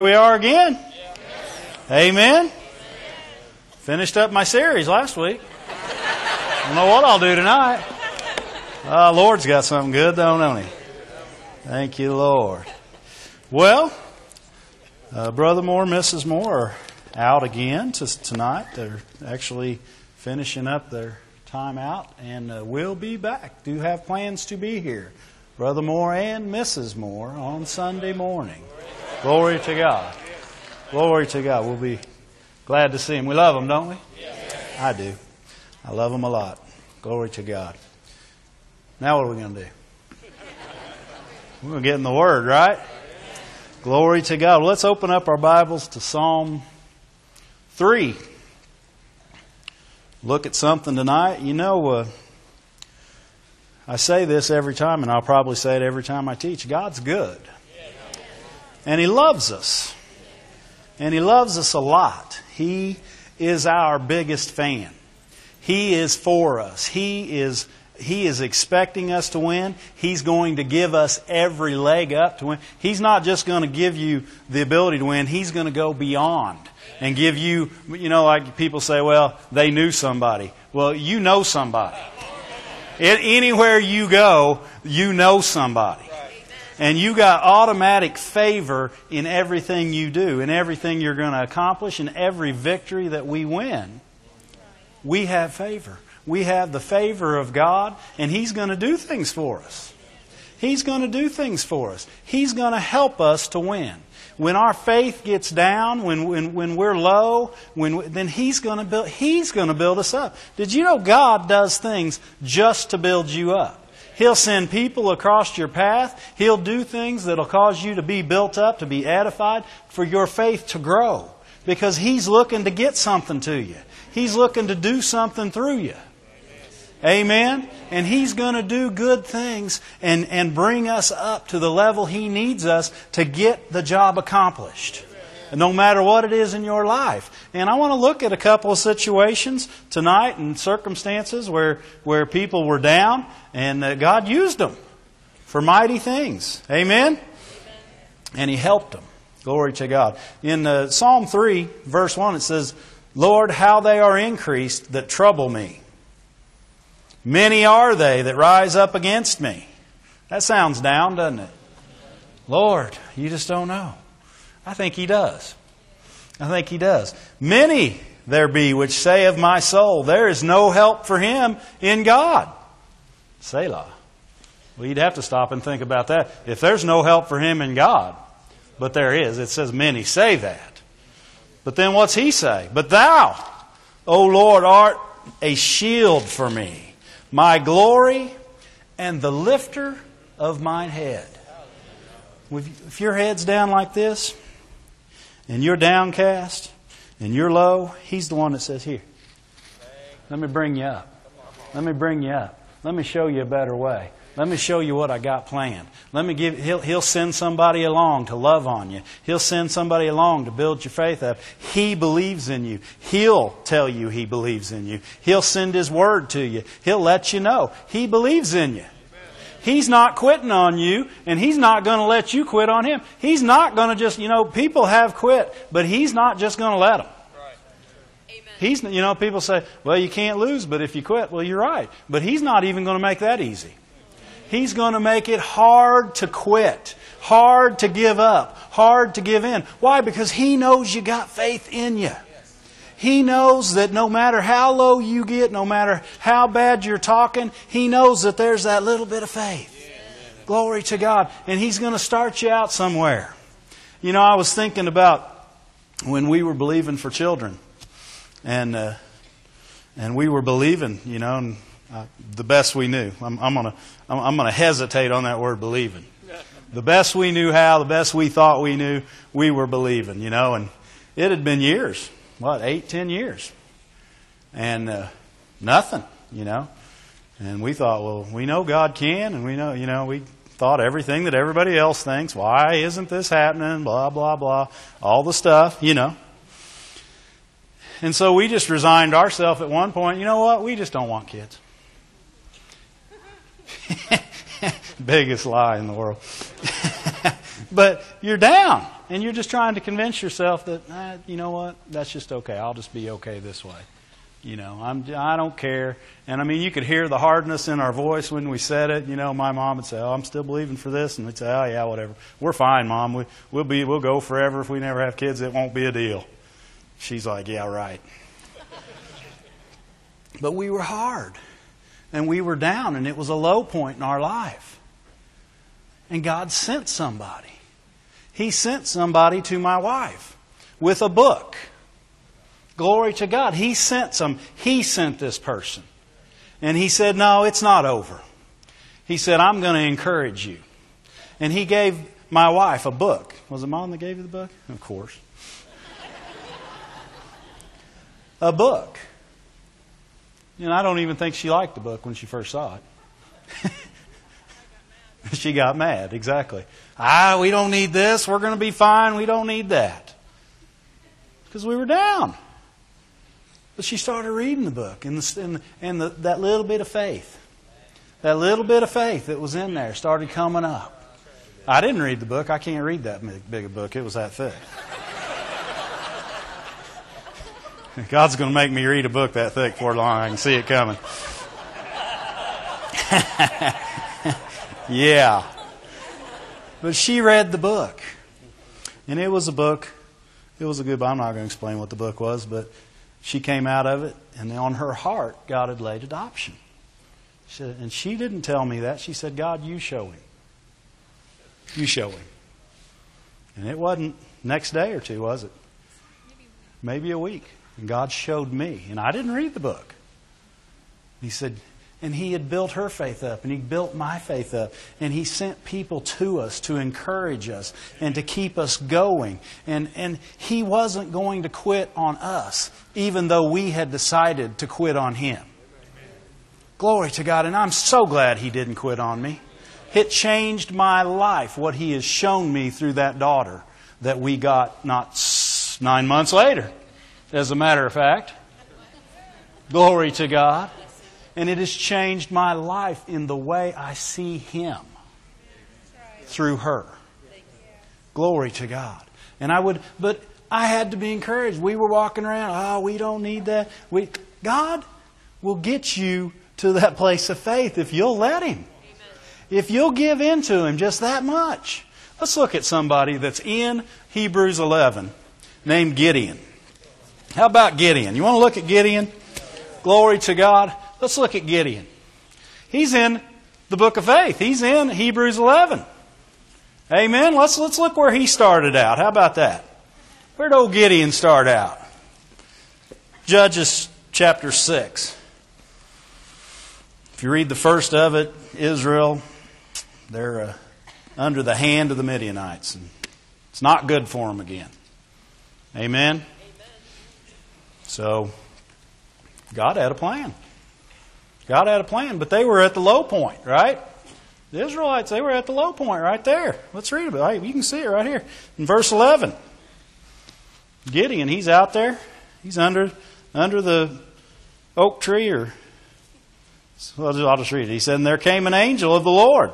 we are again. Amen. Finished up my series last week. I Don't know what I'll do tonight. Uh, Lord's got something good, though, don't he? Thank you, Lord. Well, uh, Brother Moore, Mrs. Moore are out again to, tonight. They're actually finishing up their time out and uh, will be back. Do have plans to be here. Brother Moore and Mrs. Moore on Sunday morning. Glory to God. Glory to God. We'll be glad to see him. We love him, don't we? I do. I love him a lot. Glory to God. Now what are we going to do? We're going to get in the Word, right? Glory to God. Let's open up our Bibles to Psalm 3. Look at something tonight. You know, uh, I say this every time, and I'll probably say it every time I teach. God's good. And He loves us. And He loves us a lot. He is our biggest fan. He is for us. He is, he is expecting us to win. He's going to give us every leg up to win. He's not just going to give you the ability to win, He's going to go beyond and give you, you know, like people say, well, they knew somebody. Well, you know somebody. It, anywhere you go, you know somebody. And you got automatic favor in everything you do, in everything you're going to accomplish, in every victory that we win. We have favor. We have the favor of God, and He's going to do things for us. He's going to do things for us. He's going to help us to win. When our faith gets down, when, when, when we're low, when, then He's going, to build, He's going to build us up. Did you know God does things just to build you up? He'll send people across your path. He'll do things that'll cause you to be built up, to be edified, for your faith to grow. Because He's looking to get something to you. He's looking to do something through you. Amen? And He's going to do good things and, and bring us up to the level He needs us to get the job accomplished no matter what it is in your life. And I want to look at a couple of situations tonight and circumstances where, where people were down and God used them for mighty things. Amen? And He helped them. Glory to God. In uh, Psalm 3, verse 1, it says, Lord, how they are increased that trouble me. Many are they that rise up against me. That sounds down, doesn't it? Lord, you just don't know. I think he does. I think he does. Many there be which say of my soul, there is no help for him in God. Selah. Well, you'd have to stop and think about that. If there's no help for him in God, but there is, it says many say that. But then what's he say? But thou, O Lord, art a shield for me, my glory and the lifter of mine head. If your head's down like this, and you're downcast and you're low, He's the one that says, Here, let me bring you up. Let me bring you up. Let me show you a better way. Let me show you what I got planned. Let me give, he'll, he'll send somebody along to love on you. He'll send somebody along to build your faith up. He believes in you. He'll tell you he believes in you. He'll send his word to you. He'll let you know he believes in you. He's not quitting on you, and He's not going to let you quit on Him. He's not going to just, you know, people have quit, but He's not just going to let them. He's, you know, people say, well, you can't lose, but if you quit, well, you're right. But He's not even going to make that easy. He's going to make it hard to quit, hard to give up, hard to give in. Why? Because He knows you got faith in you. He knows that no matter how low you get, no matter how bad you're talking, He knows that there's that little bit of faith. Glory to God. And He's going to start you out somewhere. You know, I was thinking about when we were believing for children. And, uh, and we were believing, you know, and, uh, the best we knew. I'm, I'm going to I'm, I'm gonna hesitate on that word believing. The best we knew how, the best we thought we knew, we were believing, you know, and it had been years what, eight, ten years. And uh, nothing, you know. And we thought, well, we know God can, and we know, you know, we thought everything that everybody else thinks. Why isn't this happening? Blah, blah, blah. All the stuff, you know. And so we just resigned ourselves at one point. You know what? We just don't want kids. Biggest lie in the world. but you're down. And you're just trying to convince yourself that, you know what, that's just okay. I'll just be okay this way. You know, I'm, I don't care. And I mean, you could hear the hardness in our voice when we said it. You know, my mom would say, "Oh, I'm still believing for this," and we'd say, "Oh, yeah, whatever. We're fine, mom. We, we'll be, we'll go forever. If we never have kids, it won't be a deal." She's like, "Yeah, right." but we were hard, and we were down, and it was a low point in our life. And God sent somebody. He sent somebody to my wife with a book. Glory to God. He sent some. He sent this person. And he said, No, it's not over. He said, I'm going to encourage you. And he gave my wife a book. Was it mom that gave you the book? Of course. a book. And I don't even think she liked the book when she first saw it. she got mad, exactly. Ah, we don't need this. We're going to be fine. We don't need that. Because we were down. But she started reading the book, and, the, and, and the, that little bit of faith, that little bit of faith that was in there started coming up. I didn't read the book. I can't read that big a book. It was that thick. God's going to make me read a book that thick before long. I can see it coming. yeah. But she read the book. And it was a book. It was a good book. I'm not going to explain what the book was, but she came out of it, and on her heart, God had laid adoption. She and she didn't tell me that. She said, God, you show him. You show him. And it wasn't next day or two, was it? Maybe a week. And God showed me. And I didn't read the book. He said, and he had built her faith up, and he built my faith up. And he sent people to us to encourage us and to keep us going. And, and he wasn't going to quit on us, even though we had decided to quit on him. Glory to God. And I'm so glad he didn't quit on me. It changed my life, what he has shown me through that daughter that we got not nine months later, as a matter of fact. Glory to God. And it has changed my life in the way I see Him through her. Glory to God. And I would, but I had to be encouraged. We were walking around, oh, we don't need that. We, God will get you to that place of faith if you'll let Him. If you'll give in to Him just that much. Let's look at somebody that's in Hebrews 11 named Gideon. How about Gideon? You want to look at Gideon? Glory to God. Let's look at Gideon. He's in the book of faith. He's in Hebrews 11. Amen. Let's, let's look where he started out. How about that? Where'd old Gideon start out? Judges chapter 6. If you read the first of it, Israel, they're uh, under the hand of the Midianites. And it's not good for them again. Amen? Amen. So, God had a plan. God had a plan, but they were at the low point, right? The Israelites, they were at the low point right there. Let's read about it. You can see it right here. In verse 11, Gideon, he's out there. He's under, under the oak tree, or I'll just, read it. He said, And there came an angel of the Lord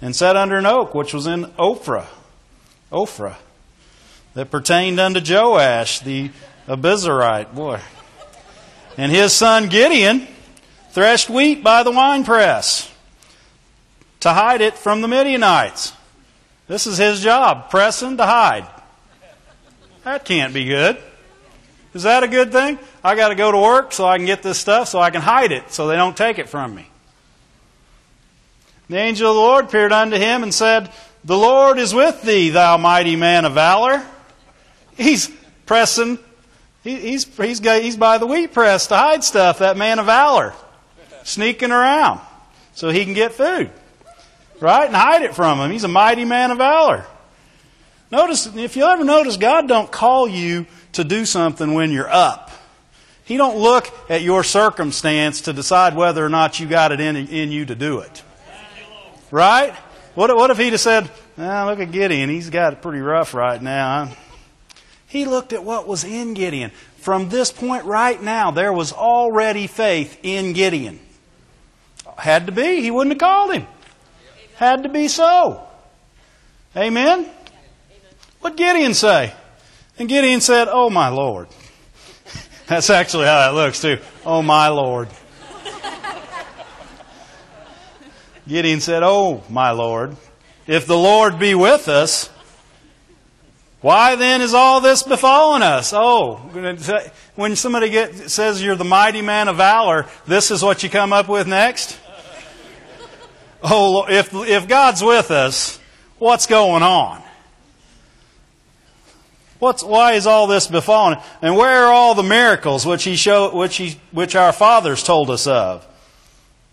and sat under an oak which was in Ophrah, Ophrah, that pertained unto Joash the Abiezrite. Boy. And his son Gideon threshed wheat by the winepress to hide it from the Midianites. This is his job, pressing to hide. That can't be good. Is that a good thing? I got to go to work so I can get this stuff so I can hide it so they don't take it from me. The angel of the Lord appeared unto him and said, The Lord is with thee, thou mighty man of valor. He's pressing, he's, he's, he's by the wheat press to hide stuff, that man of valor sneaking around so he can get food. Right? And hide it from him. He's a mighty man of valor. Notice, if you ever notice, God don't call you to do something when you're up. He don't look at your circumstance to decide whether or not you got it in, in you to do it. Right? What, what if he'd have said, oh, look at Gideon, he's got it pretty rough right now. He looked at what was in Gideon. From this point right now, there was already faith in Gideon. Had to be. He wouldn't have called him. Had to be so. Amen? What Gideon say? And Gideon said, Oh my Lord. That's actually how that looks too. Oh my Lord. Gideon said, Oh my Lord, if the Lord be with us, why then is all this befallen us? Oh, when somebody get, says you're the mighty man of valor, this is what you come up with next? Oh, if, if God's with us, what's going on? What's, why is all this befallen? And where are all the miracles which he showed, which he, which our fathers told us of?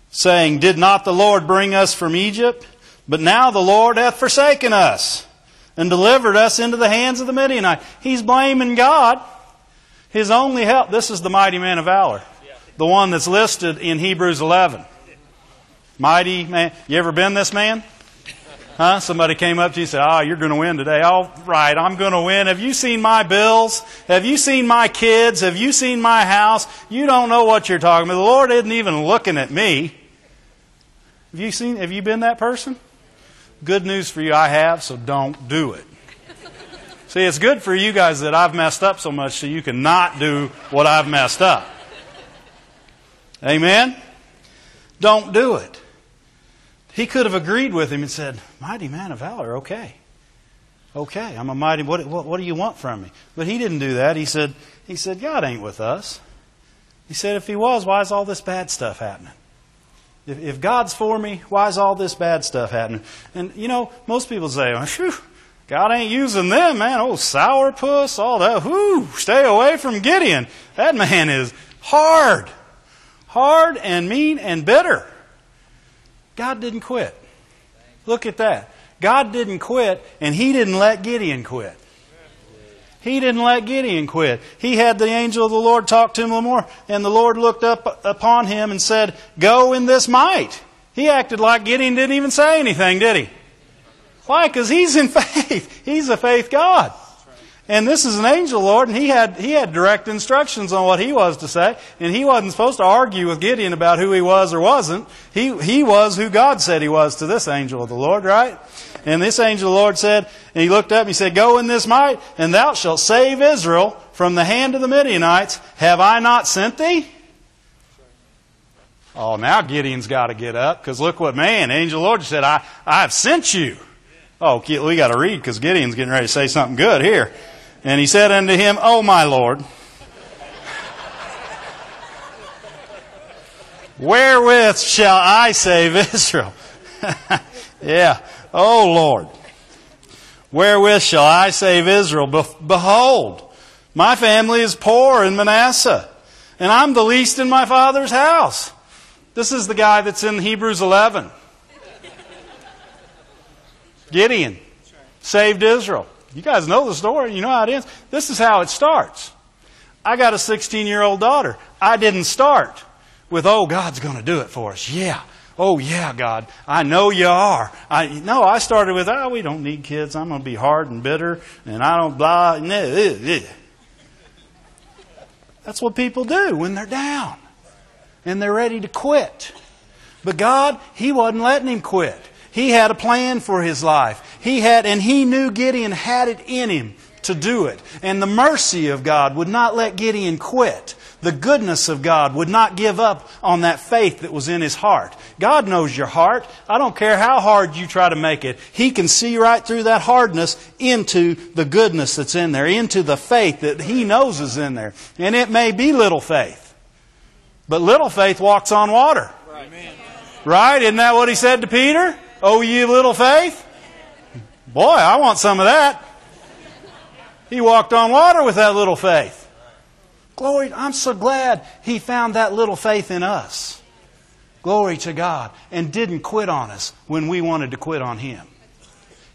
Saying, Did not the Lord bring us from Egypt? But now the Lord hath forsaken us and delivered us into the hands of the Midianites. He's blaming God. His only help. This is the mighty man of valor. The one that's listed in Hebrews 11. Mighty man. You ever been this man? Huh? Somebody came up to you and said, Oh, you're going to win today. All right, I'm going to win. Have you seen my bills? Have you seen my kids? Have you seen my house? You don't know what you're talking about. The Lord isn't even looking at me. Have you seen, have you been that person? Good news for you, I have, so don't do it. See, it's good for you guys that I've messed up so much so you can not do what I've messed up. Amen? Don't do it. He could have agreed with him and said, Mighty man of valor, okay. Okay, I'm a mighty, what, what, what do you want from me? But he didn't do that. He said, he said, God ain't with us. He said, if he was, why is all this bad stuff happening? If, if God's for me, why is all this bad stuff happening? And, you know, most people say, Phew, God ain't using them, man. Oh, sourpuss, all that. Whoo, stay away from Gideon. That man is hard. Hard and mean and bitter. God didn't quit. Look at that. God didn't quit, and He didn't let Gideon quit. He didn't let Gideon quit. He had the angel of the Lord talk to him a little more, and the Lord looked up upon him and said, Go in this might. He acted like Gideon didn't even say anything, did he? Why? Because he's in faith. He's a faith God. And this is an angel, Lord, and he had, he had direct instructions on what he was to say. And he wasn't supposed to argue with Gideon about who he was or wasn't. He, he was who God said he was to this angel of the Lord, right? And this angel of the Lord said, and he looked up and he said, Go in this might, and thou shalt save Israel from the hand of the Midianites. Have I not sent thee? Oh, now Gideon's got to get up, because look what man, angel of the Lord said, I, I've sent you. Oh, we got to read, because Gideon's getting ready to say something good here. And he said unto him, O my Lord, wherewith shall I save Israel? yeah. O Lord, wherewith shall I save Israel? Behold, my family is poor in Manasseh, and I'm the least in my father's house. This is the guy that's in Hebrews 11. Gideon saved Israel. You guys know the story. You know how it ends. This is how it starts. I got a 16 year old daughter. I didn't start with, oh, God's going to do it for us. Yeah. Oh, yeah, God. I know you are. I, no, I started with, oh, we don't need kids. I'm going to be hard and bitter and I don't blah. Eh, eh, eh. That's what people do when they're down and they're ready to quit. But God, He wasn't letting him quit. He had a plan for his life. He had, and he knew Gideon had it in him to do it. And the mercy of God would not let Gideon quit. The goodness of God would not give up on that faith that was in his heart. God knows your heart. I don't care how hard you try to make it. He can see right through that hardness into the goodness that's in there, into the faith that he knows is in there. And it may be little faith. But little faith walks on water. Right? right? Isn't that what he said to Peter? Oh, ye little faith? Boy, I want some of that. He walked on water with that little faith. Glory, I'm so glad he found that little faith in us. Glory to God. And didn't quit on us when we wanted to quit on him.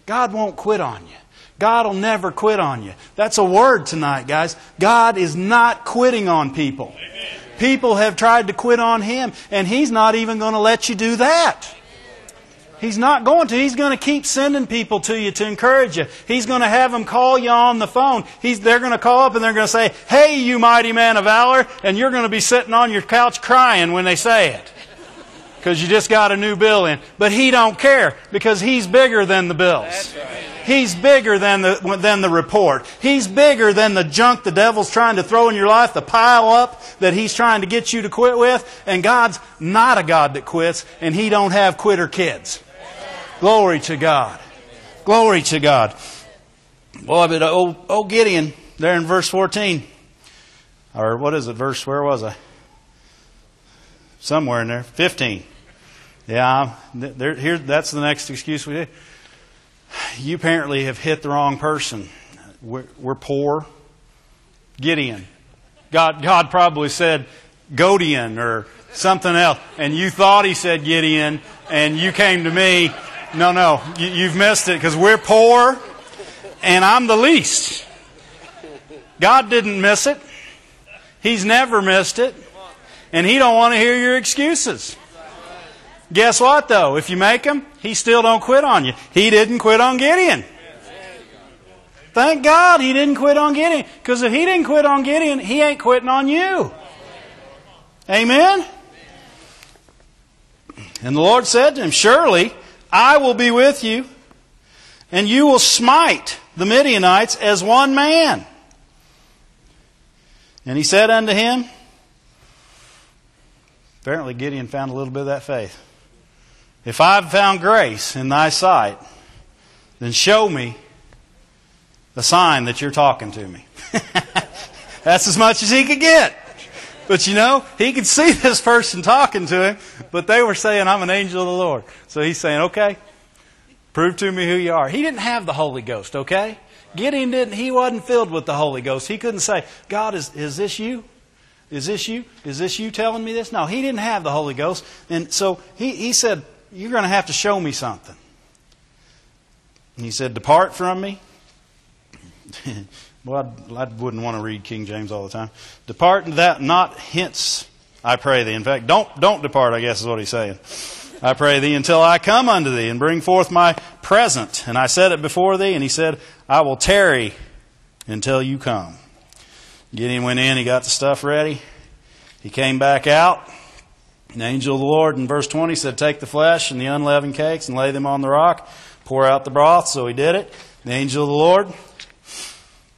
God won't quit on you. God will never quit on you. That's a word tonight, guys. God is not quitting on people. People have tried to quit on him, and he's not even going to let you do that. He's not going to. He's going to keep sending people to you to encourage you. He's going to have them call you on the phone. He's, they're going to call up and they're going to say, Hey, you mighty man of valor. And you're going to be sitting on your couch crying when they say it. Because you just got a new bill in. But he don't care because he's bigger than the bills. He's bigger than the, than the report. He's bigger than the junk the devil's trying to throw in your life, the pile up that he's trying to get you to quit with. And God's not a God that quits, and He don't have quitter kids. Glory to God. Glory to God. Boy, but uh, old, old Gideon, there in verse 14, or what is it, verse, where was I? Somewhere in there, 15. Yeah, there, here, that's the next excuse we do. You apparently have hit the wrong person. We're, we're poor. Gideon. God, God probably said Godian or something else, and you thought he said Gideon, and you came to me. No, no, you, you've missed it because we're poor, and I'm the least. God didn't miss it. He's never missed it, and He don't want to hear your excuses. Guess what, though? If you make him, he still don't quit on you. He didn't quit on Gideon. Thank God he didn't quit on Gideon. Because if he didn't quit on Gideon, he ain't quitting on you. Amen? And the Lord said to him, Surely I will be with you, and you will smite the Midianites as one man. And he said unto him, Apparently Gideon found a little bit of that faith. If I've found grace in thy sight, then show me the sign that you're talking to me. That's as much as he could get. But you know, he could see this person talking to him, but they were saying, I'm an angel of the Lord. So he's saying, okay, prove to me who you are. He didn't have the Holy Ghost, okay? Gideon didn't, he wasn't filled with the Holy Ghost. He couldn't say, God, is, is this you? Is this you? Is this you telling me this? No, he didn't have the Holy Ghost. And so he, he said, you're going to have to show me something. And he said, Depart from me. well, I, wouldn't want to read King James all the time. Depart that not hence, I pray thee. In fact, don't, don't depart, I guess is what he's saying. I pray thee until I come unto thee and bring forth my present. And I set it before thee, and he said, I will tarry until you come. Gideon went in, he got the stuff ready. He came back out. An angel of the Lord in verse 20 said, Take the flesh and the unleavened cakes and lay them on the rock, pour out the broth. So he did it. The angel of the Lord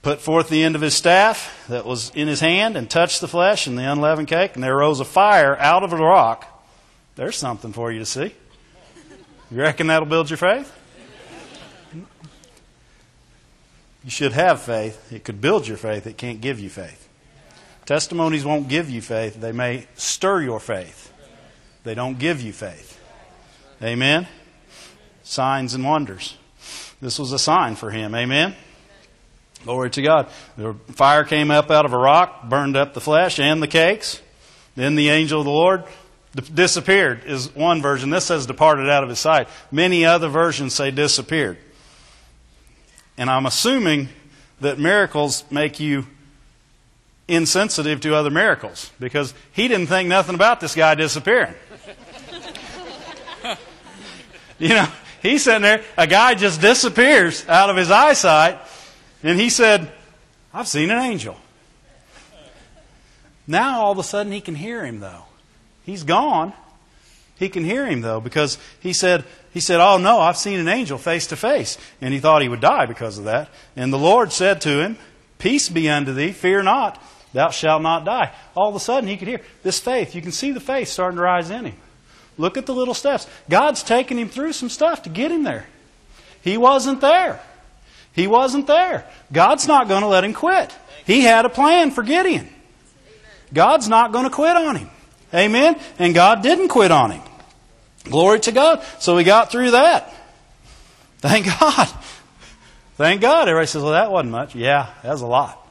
put forth the end of his staff that was in his hand and touched the flesh and the unleavened cake, and there rose a fire out of the rock. There's something for you to see. You reckon that'll build your faith? You should have faith. It could build your faith, it can't give you faith. Testimonies won't give you faith, they may stir your faith. They don't give you faith. Amen? Signs and wonders. This was a sign for him. Amen? Glory to God. The fire came up out of a rock, burned up the flesh and the cakes. Then the angel of the Lord disappeared, is one version. This says departed out of his sight. Many other versions say disappeared. And I'm assuming that miracles make you insensitive to other miracles because he didn't think nothing about this guy disappearing. you know, he's sitting there, a guy just disappears out of his eyesight, and he said, I've seen an angel. Now all of a sudden he can hear him though. He's gone. He can hear him though because he said he said, "Oh no, I've seen an angel face to face." And he thought he would die because of that. And the Lord said to him, "Peace be unto thee, fear not. Thou shalt not die." All of a sudden he could hear this faith. You can see the faith starting to rise in him. Look at the little steps. God's taking him through some stuff to get him there. He wasn't there. He wasn't there. God's not going to let him quit. He had a plan for Gideon. God's not going to quit on him. Amen? And God didn't quit on him. Glory to God. So we got through that. Thank God. Thank God. Everybody says, well, that wasn't much. Yeah, that was a lot.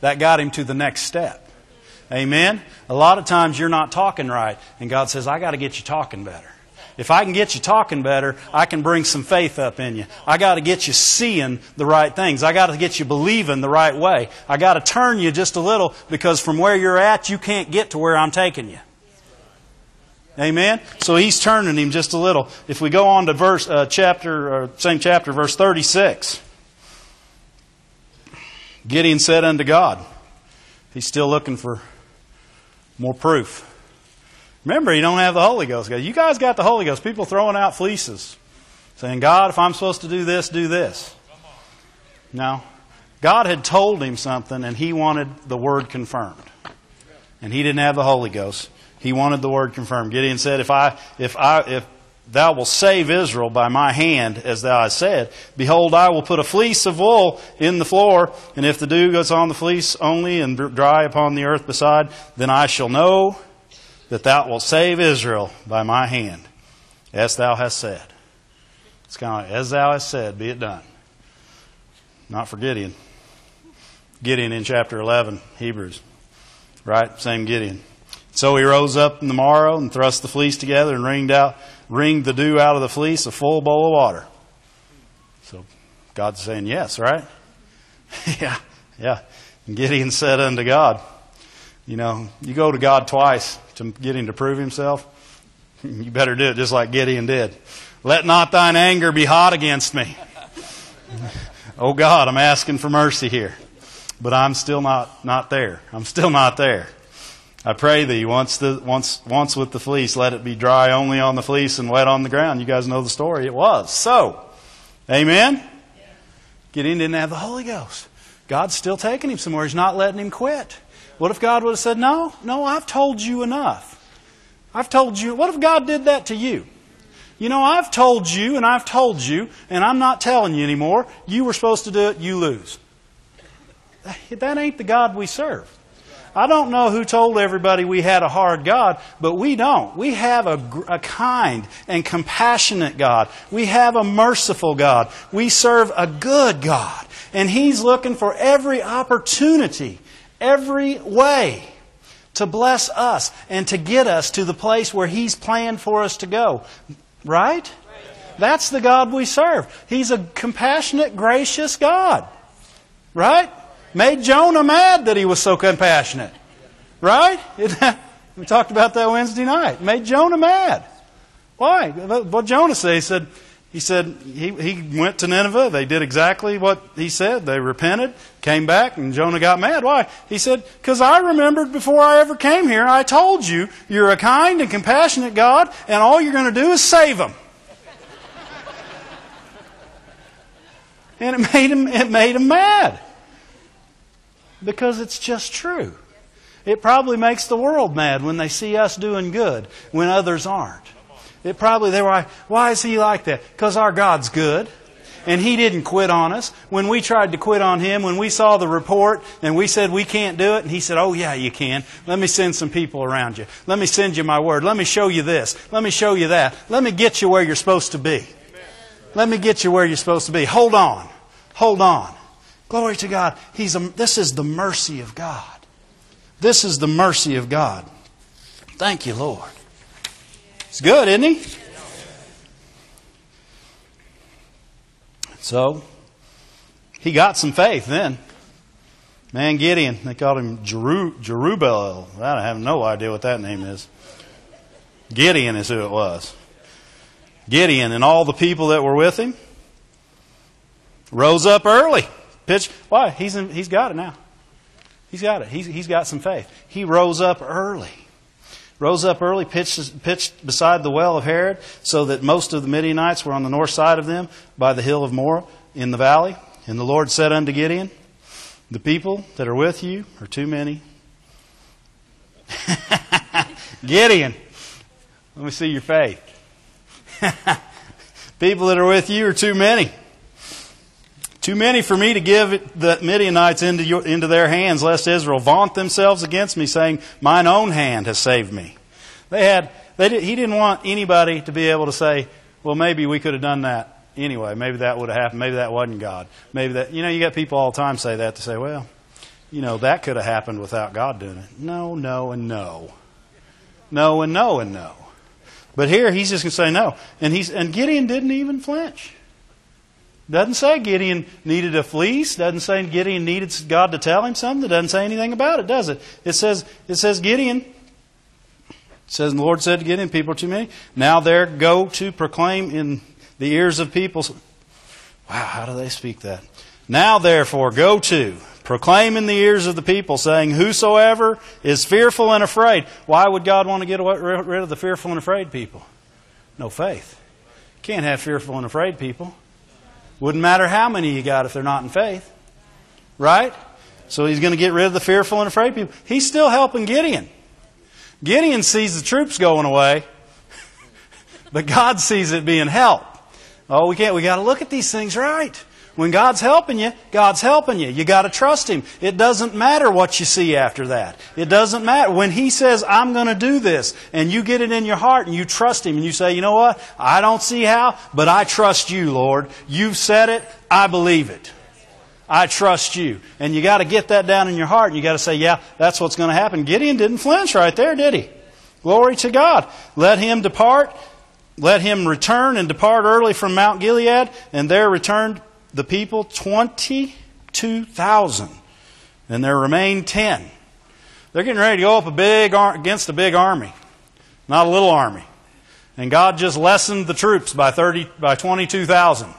That got him to the next step. Amen? A lot of times you're not talking right, and God says, I got to get you talking better. If I can get you talking better, I can bring some faith up in you. I got to get you seeing the right things. I got to get you believing the right way. I got to turn you just a little because from where you're at, you can't get to where I'm taking you. Amen. So he's turning him just a little. If we go on to verse uh, chapter, same chapter, verse thirty-six. Gideon said unto God, he's still looking for more proof. Remember, you don't have the Holy Ghost. You guys got the Holy Ghost. People throwing out fleeces, saying, God, if I'm supposed to do this, do this. No. God had told him something and he wanted the word confirmed. And he didn't have the Holy Ghost. He wanted the word confirmed. Gideon said, if I, if I, if thou wilt save Israel by my hand, as thou hast said, behold, I will put a fleece of wool in the floor, and if the dew goes on the fleece only and dry upon the earth beside, then I shall know that thou wilt save Israel by my hand, as thou hast said. It's kind of like, as thou hast said, be it done. Not for Gideon. Gideon in chapter 11, Hebrews. Right? Same Gideon. So he rose up in the morrow and thrust the fleece together and wringed out, wringed the dew out of the fleece, a full bowl of water. So God's saying yes, right? yeah, yeah. And Gideon said unto God, you know, you go to God twice to get him to prove himself. You better do it just like Gideon did. Let not thine anger be hot against me. oh God, I'm asking for mercy here. But I'm still not, not there. I'm still not there. I pray thee, once, the, once, once with the fleece, let it be dry only on the fleece and wet on the ground. You guys know the story. It was. So, amen? Gideon didn't have the Holy Ghost. God's still taking him somewhere. He's not letting him quit. What if God would have said, No, no, I've told you enough. I've told you. What if God did that to you? You know, I've told you and I've told you, and I'm not telling you anymore. You were supposed to do it, you lose. That ain't the God we serve. I don't know who told everybody we had a hard God, but we don't. We have a, a, kind and compassionate God. We have a merciful God. We serve a good God. And He's looking for every opportunity, every way to bless us and to get us to the place where He's planned for us to go. Right? That's the God we serve. He's a compassionate, gracious God. Right? Made Jonah mad that he was so compassionate. Right? we talked about that Wednesday night. Made Jonah mad. Why? What Jonah said, He said, he said he, he went to Nineveh. They did exactly what he said. They repented, came back, and Jonah got mad. Why? He said, Because I remembered before I ever came here, I told you, you're a kind and compassionate God, and all you're going to do is save them. and it made him, it made him mad. Because it's just true. It probably makes the world mad when they see us doing good when others aren't. It probably, they were like, why is he like that? Because our God's good. And he didn't quit on us. When we tried to quit on him, when we saw the report and we said we can't do it, and he said, Oh, yeah, you can. Let me send some people around you. Let me send you my word. Let me show you this. Let me show you that. Let me get you where you're supposed to be. Let me get you where you're supposed to be. Hold on. Hold on. Glory to God. He's a, this is the mercy of God. This is the mercy of God. Thank you, Lord. It's good, isn't he? So, he got some faith then. Man, Gideon, they called him Jeru, Jerubbaal. I have no idea what that name is. Gideon is who it was. Gideon and all the people that were with him rose up early. Pitch. Why? He's, in, he's got it now. He's got it. He's, he's got some faith. He rose up early rose up early, pitched, pitched beside the well of Harod, so that most of the Midianites were on the north side of them by the hill of Moreh in the valley. And the Lord said unto Gideon, The people that are with you are too many. Gideon, let me see your faith. people that are with you are too many. Too many for me to give the Midianites into, your, into their hands, lest Israel vaunt themselves against me, saying, Mine own hand has saved me. They had, they did, he didn't want anybody to be able to say, Well, maybe we could have done that anyway. Maybe that would have happened. Maybe that wasn't God. Maybe that, you know, you got people all the time say that to say, Well, you know, that could have happened without God doing it. No, no, and no. No, and no, and no. But here he's just going to say no. And, he's, and Gideon didn't even flinch. Doesn't say Gideon needed a fleece. Doesn't say Gideon needed God to tell him something. It doesn't say anything about it, does it? It says, it says Gideon. It says, the Lord said to Gideon, people are too many. Now there go to proclaim in the ears of people. Wow, how do they speak that? Now therefore go to proclaim in the ears of the people, saying, Whosoever is fearful and afraid. Why would God want to get rid of the fearful and afraid people? No faith. Can't have fearful and afraid people. Wouldn't matter how many you got if they're not in faith. Right? So he's going to get rid of the fearful and afraid people. He's still helping Gideon. Gideon sees the troops going away, but God sees it being help. Oh, we can't, we got to look at these things right. When God's helping you, God's helping you. You got to trust Him. It doesn't matter what you see after that. It doesn't matter. When He says, I'm going to do this, and you get it in your heart and you trust Him and you say, you know what? I don't see how, but I trust you, Lord. You've said it. I believe it. I trust you. And you got to get that down in your heart and you got to say, yeah, that's what's going to happen. Gideon didn't flinch right there, did he? Glory to God. Let him depart. Let him return and depart early from Mount Gilead. And there returned the people 22,000. And there remained 10. They're getting ready to go up a big against a big army, not a little army. And God just lessened the troops by 30 by 22,000.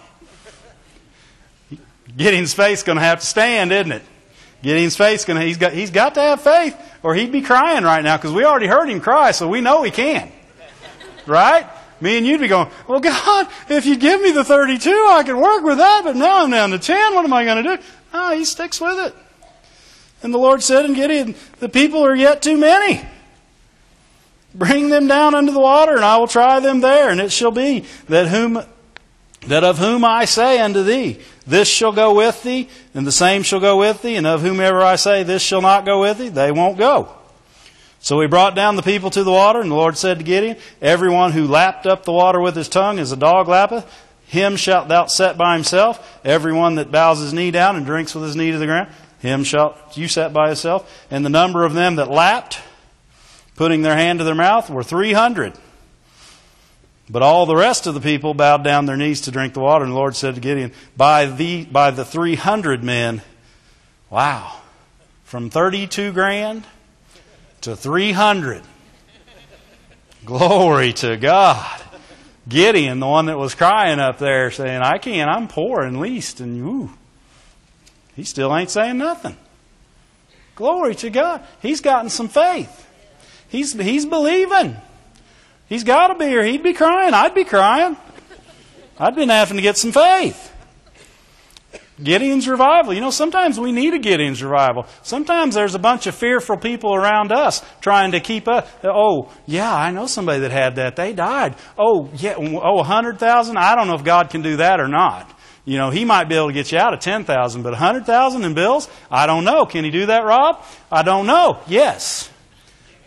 Gideon's faith's going to have to stand, isn't it? Gideon's faith's going to, he's got, he's got to have faith or he'd be crying right now because we already heard him cry, so we know he can. Right? Me and you'd be going, well, God, if you give me the 32, I can work with that, but now I'm down to 10. What am I going to do? Oh, he sticks with it. And the Lord said in Gideon, the people are yet too many. Bring them down under the water, and I will try them there. And it shall be that whom that of whom I say unto thee, this shall go with thee, and the same shall go with thee, and of whomever I say, this shall not go with thee, they won't go. So he brought down the people to the water, and the Lord said to Gideon, Everyone who lapped up the water with his tongue as a dog lappeth, him shalt thou set by himself. Everyone that bows his knee down and drinks with his knee to the ground, him shalt you set by himself. And the number of them that lapped, putting their hand to their mouth, were three hundred. But all the rest of the people bowed down their knees to drink the water, and the Lord said to Gideon, By the, by the 300 men, wow, from 32 grand to 300. Glory to God. Gideon, the one that was crying up there saying, I can't, I'm poor and least, and ooh, he still ain't saying nothing. Glory to God. He's gotten some faith. He's, he's believing. He's got to be here. He'd be crying. I'd be crying. I'd been having to get some faith. Gideon's revival. You know, sometimes we need a Gideon's revival. Sometimes there's a bunch of fearful people around us trying to keep us. Oh, yeah, I know somebody that had that. They died. Oh, yeah, oh, a hundred thousand. I don't know if God can do that or not. You know, He might be able to get you out of ten thousand, but a hundred thousand in bills, I don't know. Can He do that, Rob? I don't know. Yes.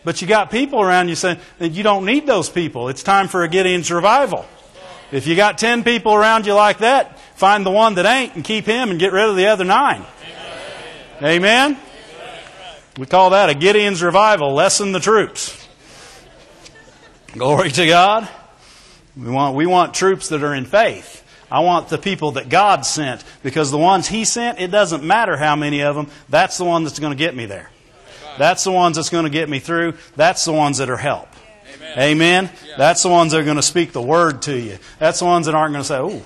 But you got people around you saying that you don't need those people. It's time for a Gideon's revival. If you got ten people around you like that, find the one that ain't and keep him and get rid of the other nine. Amen? Amen? We call that a Gideon's revival. Lessen the troops. Glory to God. We want, we want troops that are in faith. I want the people that God sent because the ones He sent, it doesn't matter how many of them, that's the one that's going to get me there. That's the ones that's going to get me through. That's the ones that are help. Amen. Amen? Yeah. That's the ones that are going to speak the word to you. That's the ones that aren't going to say, "Oh,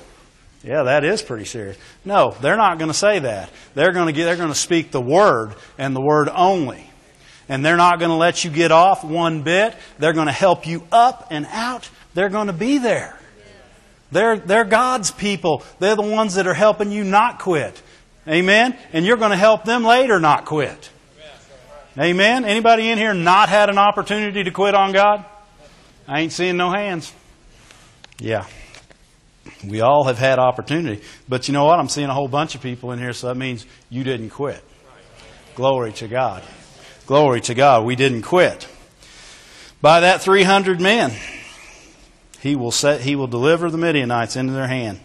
yeah, that is pretty serious." No, they're not going to say that. They're going to get, they're going to speak the word and the word only. And they're not going to let you get off one bit. They're going to help you up and out. They're going to be there. They're, they're God's people. They're the ones that are helping you not quit. Amen? And you're going to help them later not quit. Amen? Anybody in here not had an opportunity to quit on God? I ain't seeing no hands. Yeah. We all have had opportunity. But you know what? I'm seeing a whole bunch of people in here, so that means you didn't quit. Glory to God. Glory to God. We didn't quit. By that 300 men, he will set, he will deliver the Midianites into their hand.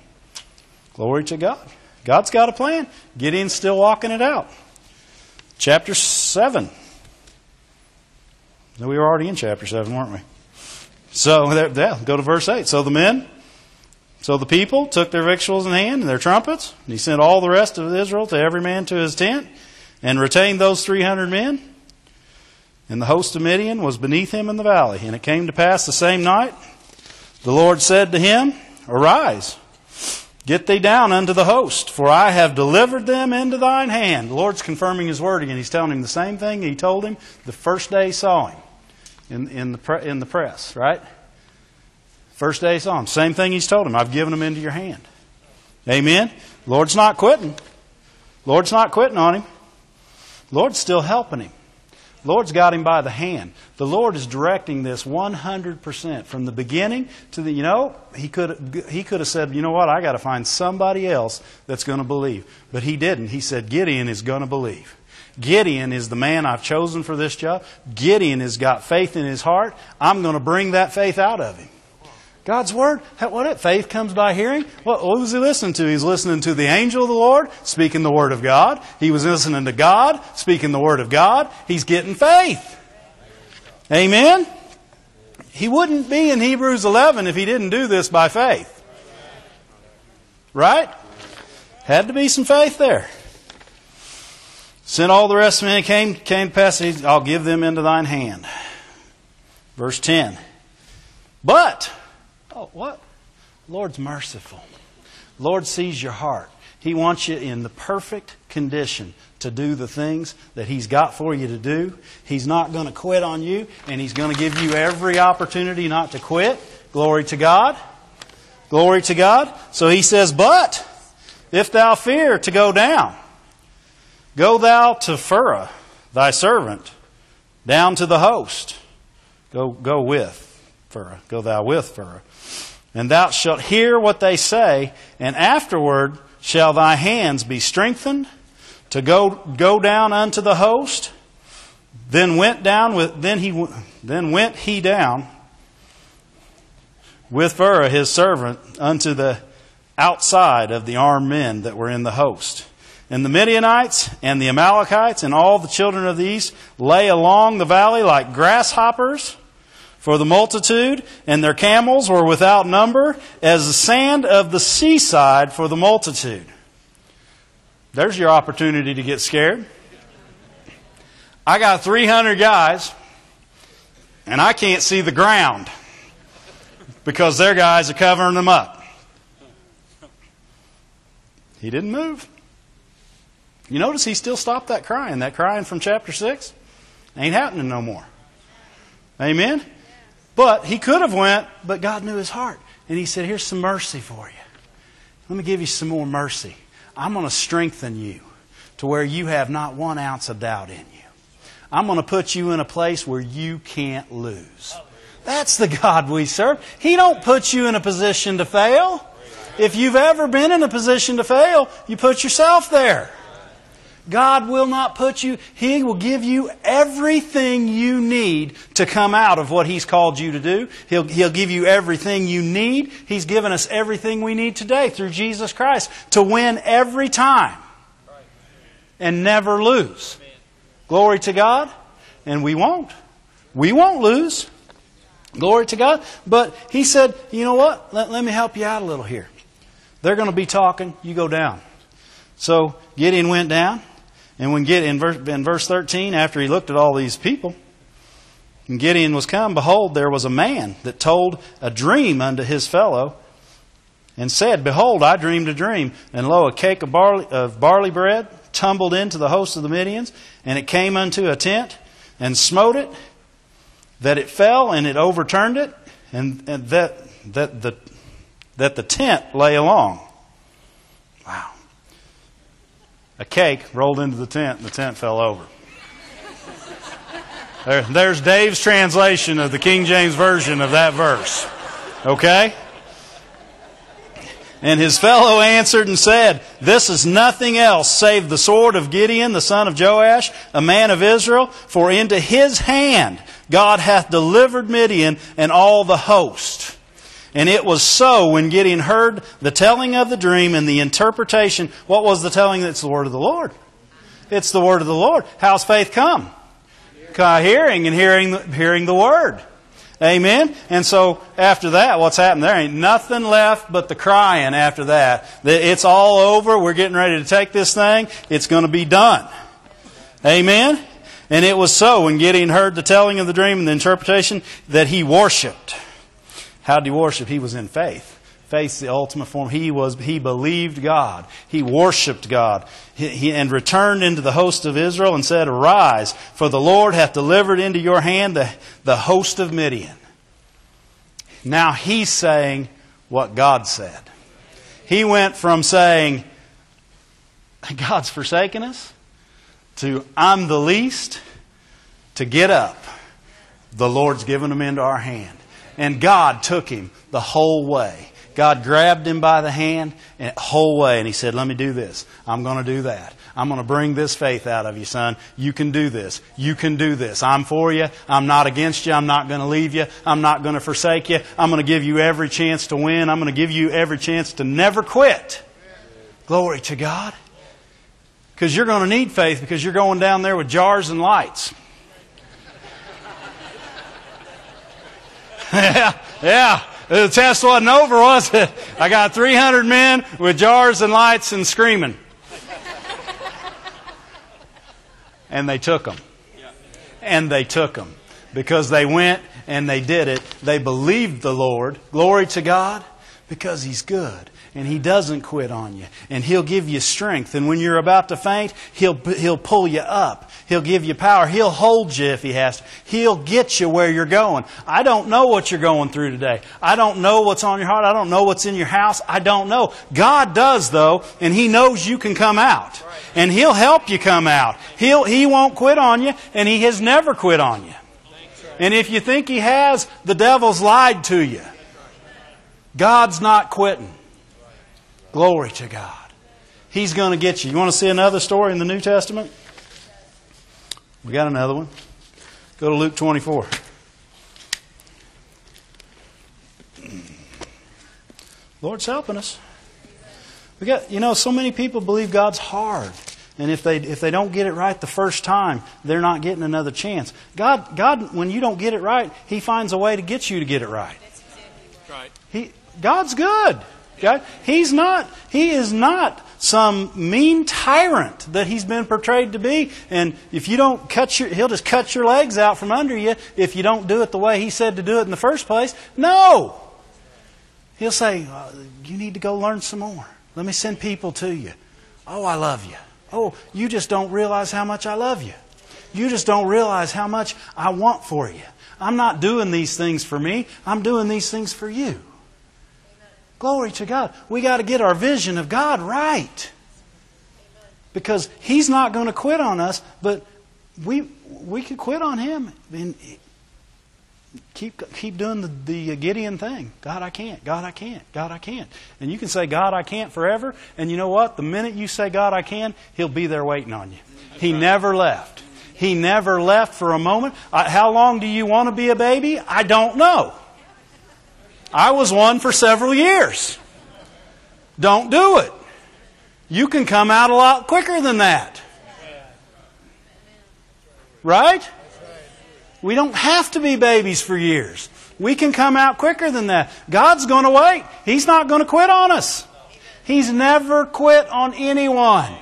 Glory to God. God's got a plan. Gideon's still walking it out. Chapter 7. We were already in chapter 7, weren't we? So, yeah, go to verse 8. So the men, so the people took their victuals in hand and their trumpets, and he sent all the rest of Israel to every man to his tent, and retained those 300 men. And the host of Midian was beneath him in the valley. And it came to pass the same night, the Lord said to him, Arise, get thee down unto the host, for I have delivered them into thine hand. The Lord's confirming his word again. He's telling him the same thing he told him the first day he saw him in, in, the, pre, in the press, right? First day he. Same thing he's told him. I've given them into your hand. Amen. Lord's not quitting. Lord's not quitting on him. Lord's still helping him. Lord's got him by the hand. The Lord is directing this 100% from the beginning to the, you know, he could, he could have said, you know what, I got to find somebody else that's going to believe. But he didn't. He said, Gideon is going to believe. Gideon is the man I've chosen for this job. Gideon has got faith in his heart. I'm going to bring that faith out of him. God's Word, what it? Faith comes by hearing. What, what was he listening to? He's listening to the angel of the Lord speaking the Word of God. He was listening to God speaking the Word of God. He's getting faith. Amen? He wouldn't be in Hebrews 11 if he didn't do this by faith. Right? Had to be some faith there. Sent all the rest of men came, came to pass, I'll give them into thine hand. Verse 10. But, Oh, what? Lord's merciful. Lord sees your heart. He wants you in the perfect condition to do the things that He's got for you to do. He's not going to quit on you, and He's going to give you every opportunity not to quit. Glory to God. Glory to God. So He says, But if thou fear to go down, go thou to Phurah, thy servant, down to the host. Go, go with Phurah. Go thou with Phurah and thou shalt hear what they say, and afterward shall thy hands be strengthened to go, go down unto the host. Then went down with, then he, then went he down with Phurah his servant unto the outside of the armed men that were in the host. And the Midianites and the Amalekites and all the children of the east lay along the valley like grasshoppers for the multitude, and their camels were without number, as the sand of the seaside for the multitude. There's your opportunity to get scared. I got 300 guys, and I can't see the ground because their guys are covering them up. He didn't move. You notice he still stopped that crying. That crying from chapter 6 ain't happening no more. Amen? But he could have went, but God knew his heart. And he said, Here's some mercy for you. Let me give you some more mercy. I'm going to strengthen you to where you have not one ounce of doubt in you. I'm going to put you in a place where you can't lose. That's the God we serve. He don't put you in a position to fail. If you've ever been in a position to fail, you put yourself there. God will not put you, He will give you everything you need to come out of what He's called you to do. He'll, He'll give you everything you need. He's given us everything we need today through Jesus Christ to win every time and never lose. Glory to God. And we won't. We won't lose. Glory to God. But He said, you know what? Let, let me help you out a little here. They're going to be talking. You go down. So Gideon went down. And when Gideon, in verse, in verse 13, after he looked at all these people, and Gideon was come, behold, there was a man that told a dream unto his fellow, and said, Behold, I dreamed a dream, and lo, a cake of barley, of barley bread tumbled into the host of the Midians, and it came unto a tent, and smote it, that it fell, and it overturned it, and, and that, that, the, that the tent lay along. Wow a cake rolled into the tent and the tent fell over. There, there's Dave's translation of the King James Version of that verse. Okay? And his fellow answered and said, This is nothing else save the sword of Gideon, the son of Joash, a man of Israel, for into his hand God hath delivered Midian and all the host. And it was so when Gideon heard the telling of the dream and the interpretation. What was the telling? It's the word of the Lord. It's the word of the Lord. How's faith come? Hearing and hearing the, hearing the word. Amen. And so after that, what's happened? There ain't nothing left but the crying after that. It's all over. We're getting ready to take this thing. It's going to be done. Amen. And it was so when Gideon heard the telling of the dream and the interpretation that he worshiped. How did he worship? He was in faith. Faith's the ultimate form. He was, he believed God. He worshiped God. He, he, and returned into the host of Israel and said, Arise, for the Lord hath delivered into your hand the, the host of Midian. Now he's saying what God said. He went from saying, God's forsaken us, to I'm the least, to get up. The Lord's given him into our hand. And God took him the whole way. God grabbed him by the hand and whole way and he said, Let me do this. I'm going to do that. I'm going to bring this faith out of you, son. You can do this. You can do this. I'm for you. I'm not against you. I'm not going to leave you. I'm not going to forsake you. I'm going to give you every chance to win. I'm going to give you every chance to never quit. Glory to God. Because you're going to need faith because you're going down there with jars and lights. Yeah, yeah. The test wasn't over, was it? I got 300 men with jars and lights and screaming. And they took them. And they took them. Because they went and they did it. They believed the Lord. Glory to God. Because He's good and He doesn't quit on you. And He'll give you strength. And when you're about to faint, He'll, He'll pull you up. He'll give you power. He'll hold you if He has to. He'll get you where you're going. I don't know what you're going through today. I don't know what's on your heart. I don't know what's in your house. I don't know. God does though, and He knows you can come out. And He'll help you come out. He'll, he won't quit on you, and He has never quit on you. And if you think He has, the devil's lied to you. God's not quitting. Glory to God. He's going to get you. You want to see another story in the New Testament? We got another one. Go to Luke 24. Lord's helping us. We got, you know, so many people believe God's hard. And if they, if they don't get it right the first time, they're not getting another chance. God, God, when you don't get it right, He finds a way to get you to get it right. Right. He, God's good. God, he's not, he is not some mean tyrant that he's been portrayed to be. And if you don't cut your, he'll just cut your legs out from under you if you don't do it the way he said to do it in the first place. No! He'll say, uh, you need to go learn some more. Let me send people to you. Oh, I love you. Oh, you just don't realize how much I love you. You just don't realize how much I want for you. I'm not doing these things for me. I'm doing these things for you. Glory to God. We got to get our vision of God right. Because He's not going to quit on us, but we, we could quit on Him and keep, keep doing the, the Gideon thing. God, I can't. God, I can't. God, I can't. And you can say, God, I can't forever. And you know what? The minute you say, God, I can, He'll be there waiting on you. He never left. He never left for a moment. How long do you want to be a baby? I don't know. I was one for several years. Don't do it. You can come out a lot quicker than that. Right? We don't have to be babies for years. We can come out quicker than that. God's going to wait. He's not going to quit on us. He's never quit on anyone.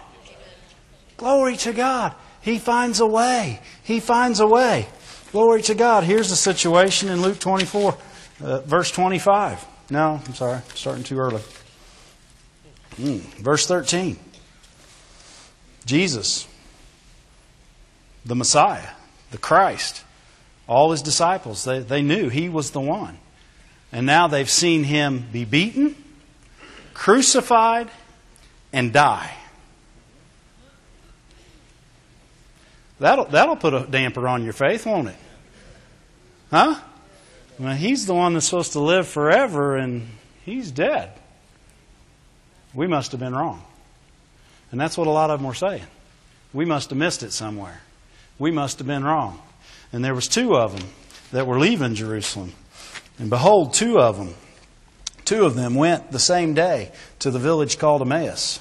Glory to God. He finds a way. He finds a way. Glory to God. Here's the situation in Luke 24. Uh, verse 25. No, I'm sorry, starting too early. Mm, verse 13. Jesus, the Messiah, the Christ, all his disciples, they, they knew he was the one. And now they've seen him be beaten, crucified, and die. That'll, that'll put a damper on your faith, won't it? Huh? Well, he's the one that's supposed to live forever, and he's dead. We must have been wrong. And that's what a lot of them were saying. We must have missed it somewhere. We must have been wrong. And there was two of them that were leaving Jerusalem. And behold, two of them, two of them went the same day to the village called Emmaus,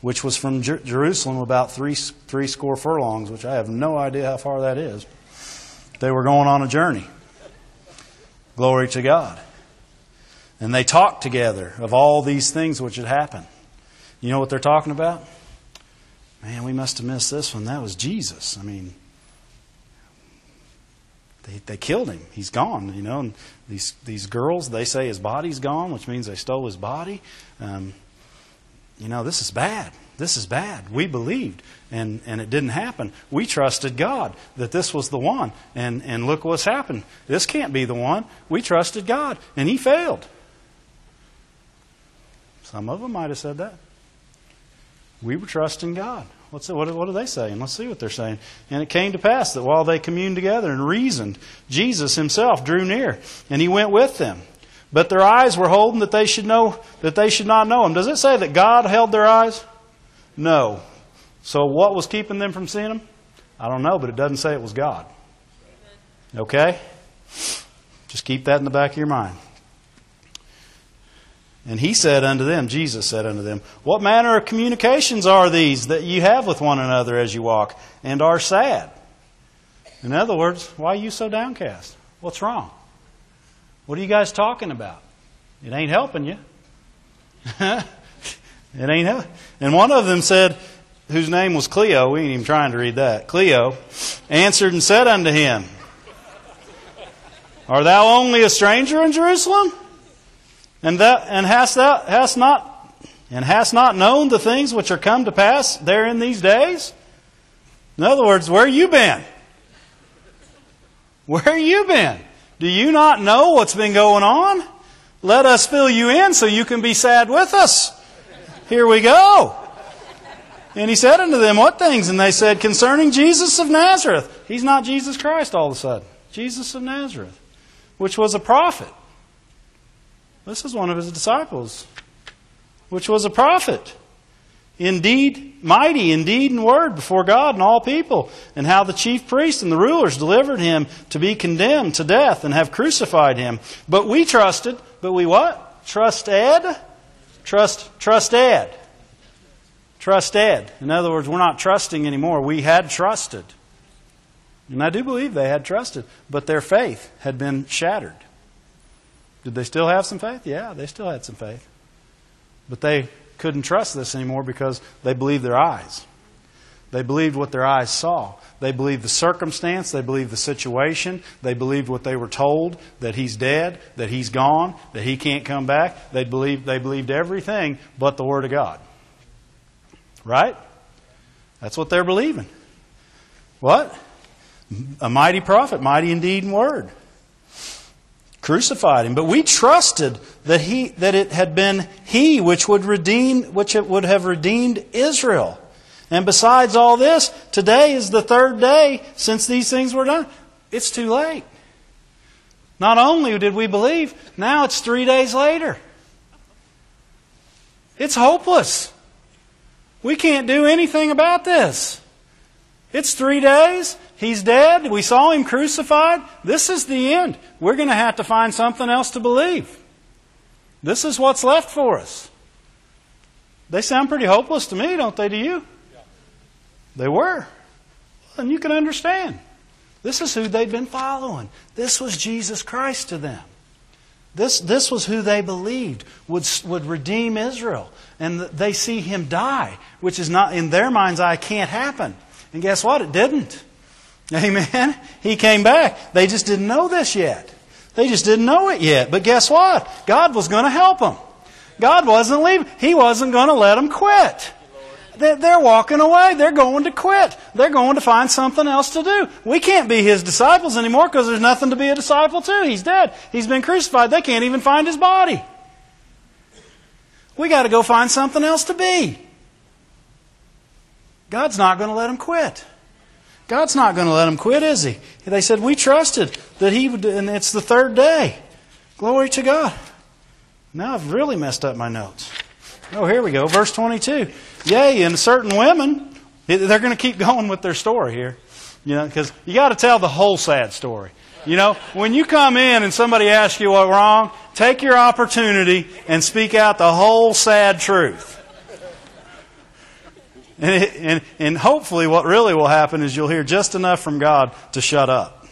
which was from Jer- Jerusalem about three, three score furlongs, which I have no idea how far that is. They were going on a journey. Glory to God. And they talked together of all these things which had happened. You know what they're talking about? Man, we must have missed this one. That was Jesus. I mean, they, they killed him. He's gone, you know. And these, these girls, they say his body's gone, which means they stole his body. Um, you know, this is bad. This is bad. We believed, and, and it didn't happen. We trusted God that this was the one, and, and look what's happened. This can't be the one. We trusted God, and He failed. Some of them might have said that. We were trusting God. What's what, what are they saying? Let's see what they're saying. And it came to pass that while they communed together and reasoned, Jesus himself drew near, and he went with them. But their eyes were holden that they should know that they should not know him. Does it say that God held their eyes? No. So what was keeping them from seeing him? I don't know, but it doesn't say it was God. Okay? Just keep that in the back of your mind. And he said unto them, Jesus said unto them, What manner of communications are these that you have with one another as you walk, and are sad? In other words, why are you so downcast? What's wrong? What are you guys talking about? It ain't helping you. it ain't helping. And one of them said, whose name was Cleo, we ain't even trying to read that. Cleo answered and said unto him, Are thou only a stranger in Jerusalem? And that and hast thou hast not and hast not known the things which are come to pass there in these days? In other words, where you been? Where you been? Do you not know what's been going on? Let us fill you in so you can be sad with us. Here we go. And he said unto them, What things? And they said, Concerning Jesus of Nazareth. He's not Jesus Christ all of a sudden. Jesus of Nazareth, which was a prophet this is one of his disciples, which was a prophet. Indeed, mighty indeed in word before God and all people, and how the chief priests and the rulers delivered him to be condemned to death and have crucified him. But we trusted, but we what? Trusted? Trust, trusted. Trusted. In other words, we're not trusting anymore. We had trusted. And I do believe they had trusted, but their faith had been shattered. Did they still have some faith? Yeah, they still had some faith. But they couldn't trust this anymore because they believed their eyes. They believed what their eyes saw. They believed the circumstance. They believed the situation. They believed what they were told that he's dead, that he's gone, that he can't come back. They believed, they believed everything but the Word of God. Right? That's what they're believing. What? A mighty prophet, mighty indeed in word crucified him. But we trusted that he that it had been he which would redeem which it would have redeemed Israel. And besides all this, today is the third day since these things were done. It's too late. Not only did we believe, now it's three days later. It's hopeless. We can't do anything about this. It's three days. He's dead. We saw him crucified. This is the end. We're going to have to find something else to believe. This is what's left for us. They sound pretty hopeless to me, don't they, to you? They were. And you can understand. This is who they'd been following. This was Jesus Christ to them. This, this was who they believed would, would redeem Israel. And they see him die, which is not, in their mind's eye, can't happen. And guess what? It didn't. Amen. He came back. They just didn't know this yet. They just didn't know it yet. But guess what? God was going to help them. God wasn't leaving. He wasn't going to let them quit. They're walking away. They're going to quit. They're going to find something else to do. We can't be His disciples anymore because there's nothing to be a disciple to. He's dead. He's been crucified. They can't even find His body. We got to go find something else to be. God's not going to let them quit. God's not going to let them quit, is He? They said, We trusted that He would, and it's the third day. Glory to God. Now I've really messed up my notes. Oh, here we go. Verse 22. Yea, and certain women, they're going to keep going with their story here. You know, because you got to tell the whole sad story. You know, when you come in and somebody asks you what's wrong, take your opportunity and speak out the whole sad truth. And, it, and, and hopefully, what really will happen is you'll hear just enough from God to shut up.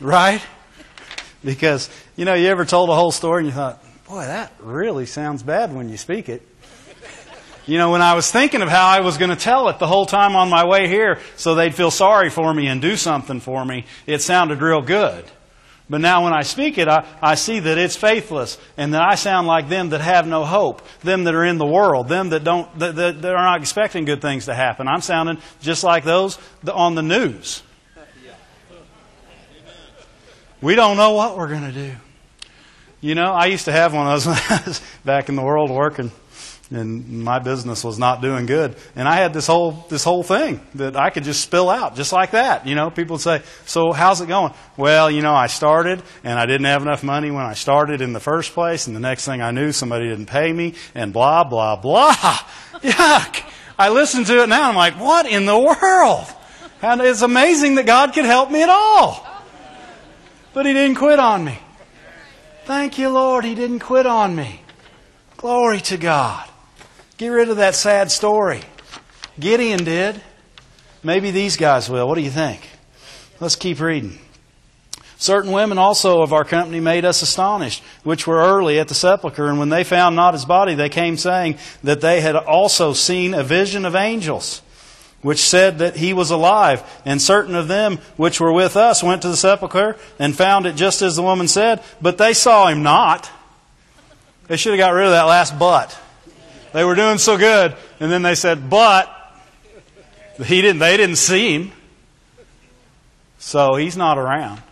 Right? Because, you know, you ever told a whole story and you thought, boy, that really sounds bad when you speak it. You know, when I was thinking of how I was going to tell it the whole time on my way here so they'd feel sorry for me and do something for me, it sounded real good. But now when I speak it, I, I see that it's faithless and that I sound like them that have no hope, them that are in the world, them that don't, that, that, that are not expecting good things to happen. I'm sounding just like those on the news. We don't know what we're going to do. You know, I used to have one of those back in the world working and my business was not doing good. And I had this whole this whole thing that I could just spill out just like that. You know, people would say, "So how's it going?" Well, you know, I started and I didn't have enough money when I started in the first place, and the next thing I knew, somebody didn't pay me, and blah blah blah. Yuck! I listen to it now, and I'm like, "What in the world?" And it's amazing that God could help me at all, but He didn't quit on me. Thank you, Lord. He didn't quit on me. Glory to God. Get rid of that sad story. Gideon did. Maybe these guys will. What do you think? Let's keep reading. Certain women also of our company made us astonished, which were early at the sepulchre, and when they found not his body, they came saying that they had also seen a vision of angels, which said that he was alive. And certain of them which were with us went to the sepulchre and found it just as the woman said, but they saw him not. They should have got rid of that last but. They were doing so good, and then they said, but he didn't, they didn't see him. So he's not around.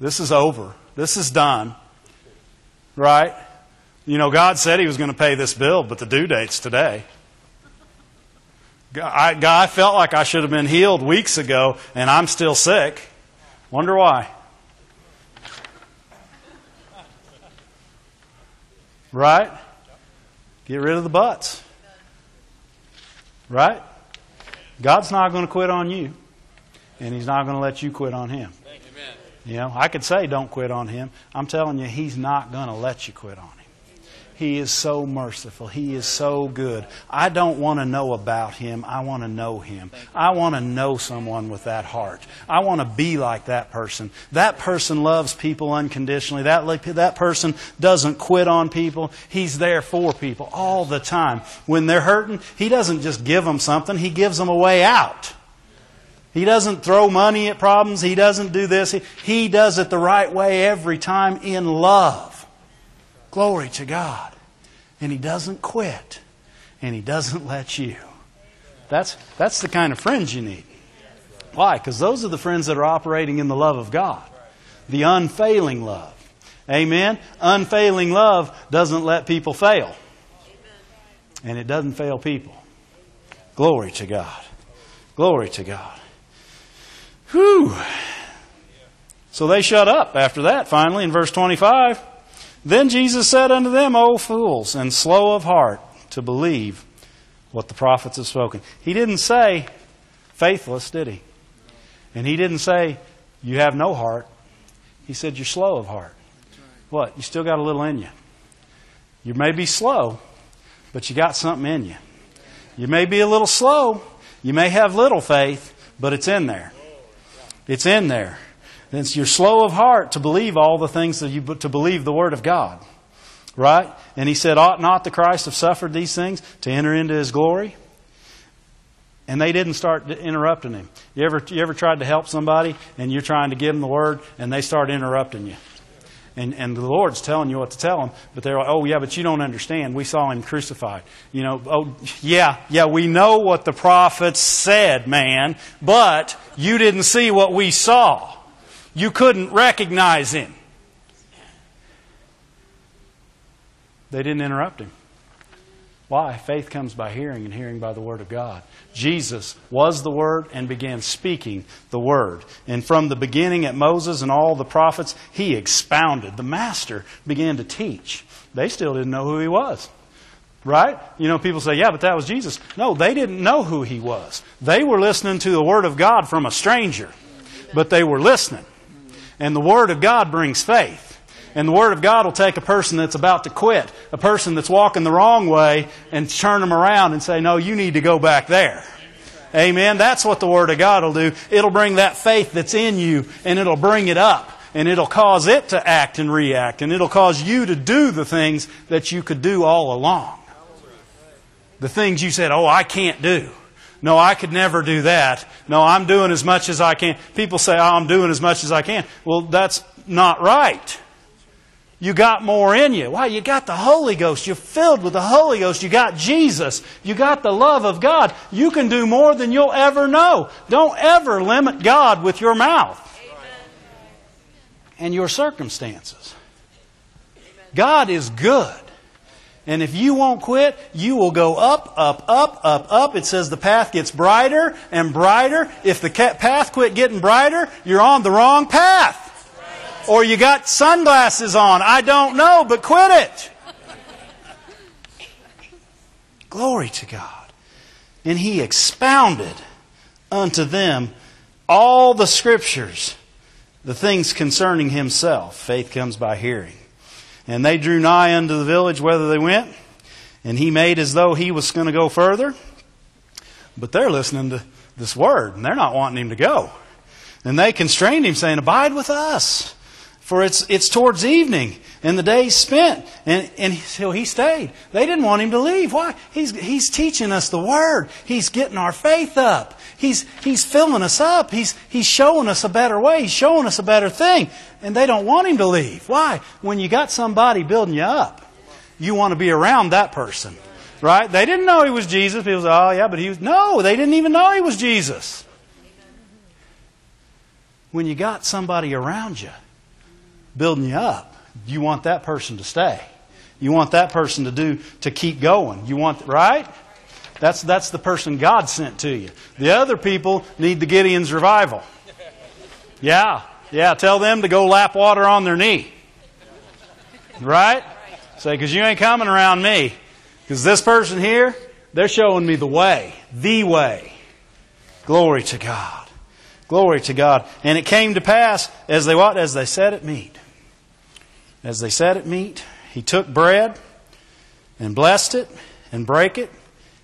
This is over. This is done. Right? You know, God said He was going to pay this bill, but the due date's today. I, I felt like I should have been healed weeks ago, and I'm still sick. Wonder why. Right? Get rid of the buts. Right? God's not going to quit on you, and He's not going to let you quit on Him. You know, I could say don't quit on Him. I'm telling you, He's not going to let you quit on Him. He is so merciful. He is so good. I don't want to know about Him. I want to know Him. I want to know someone with that heart. I want to be like that person. That person loves people unconditionally. That, that person doesn't quit on people. He's there for people all the time. When they're hurting, He doesn't just give them something, He gives them a way out. He doesn't throw money at problems. He doesn't do this. He, he does it the right way every time in love. Glory to God. And He doesn't quit. And He doesn't let you. That's, that's the kind of friends you need. Why? Because those are the friends that are operating in the love of God, the unfailing love. Amen? Unfailing love doesn't let people fail. And it doesn't fail people. Glory to God. Glory to God. Whew. So they shut up after that, finally, in verse 25. Then Jesus said unto them, O fools, and slow of heart to believe what the prophets have spoken. He didn't say faithless, did he? And he didn't say you have no heart. He said you're slow of heart. What? You still got a little in you. You may be slow, but you got something in you. You may be a little slow. You may have little faith, but it's in there. It's in there then you're slow of heart to believe all the things that you to believe the word of God. Right? And he said, Ought not the Christ have suffered these things to enter into his glory? And they didn't start interrupting him. You ever, you ever tried to help somebody and you're trying to give them the word and they start interrupting you? And, and the Lord's telling you what to tell them, but they're like, oh, yeah, but you don't understand. We saw him crucified. You know, oh, yeah, yeah, we know what the prophets said, man, but you didn't see what we saw. You couldn't recognize him. They didn't interrupt him. Why? Faith comes by hearing, and hearing by the Word of God. Jesus was the Word and began speaking the Word. And from the beginning at Moses and all the prophets, he expounded. The Master began to teach. They still didn't know who he was. Right? You know, people say, yeah, but that was Jesus. No, they didn't know who he was. They were listening to the Word of God from a stranger, but they were listening. And the Word of God brings faith. And the Word of God will take a person that's about to quit, a person that's walking the wrong way, and turn them around and say, No, you need to go back there. Amen. That's what the Word of God will do. It'll bring that faith that's in you, and it'll bring it up. And it'll cause it to act and react. And it'll cause you to do the things that you could do all along. The things you said, Oh, I can't do. No, I could never do that. No, I'm doing as much as I can. People say, oh, I'm doing as much as I can. Well, that's not right. You got more in you. Why? You got the Holy Ghost. You're filled with the Holy Ghost. You got Jesus. You got the love of God. You can do more than you'll ever know. Don't ever limit God with your mouth and your circumstances. God is good. And if you won't quit, you will go up, up, up, up, up. It says the path gets brighter and brighter. If the path quit getting brighter, you're on the wrong path. Or you got sunglasses on. I don't know, but quit it. Glory to God. And he expounded unto them all the scriptures, the things concerning himself. Faith comes by hearing. And they drew nigh unto the village whither they went, and he made as though he was going to go further. But they're listening to this word, and they're not wanting him to go. And they constrained him, saying, Abide with us, for it's, it's towards evening, and the day's spent. And, and so he stayed. They didn't want him to leave. Why? He's, he's teaching us the word. He's getting our faith up. He's, he's filling us up. He's, he's showing us a better way. He's showing us a better thing. And they don't want him to leave. Why? When you got somebody building you up, you want to be around that person. Right? They didn't know he was Jesus. People say, oh, yeah, but he was. No, they didn't even know he was Jesus. When you got somebody around you building you up, you want that person to stay. You want that person to do to keep going. You want right? That's, that's the person God sent to you. The other people need the Gideon's revival. Yeah, yeah, tell them to go lap water on their knee. Right? Say, because you ain't coming around me. Because this person here, they're showing me the way, the way. Glory to God. Glory to God. And it came to pass as they what? As they sat at meat. As they sat at meat, he took bread and blessed it and brake it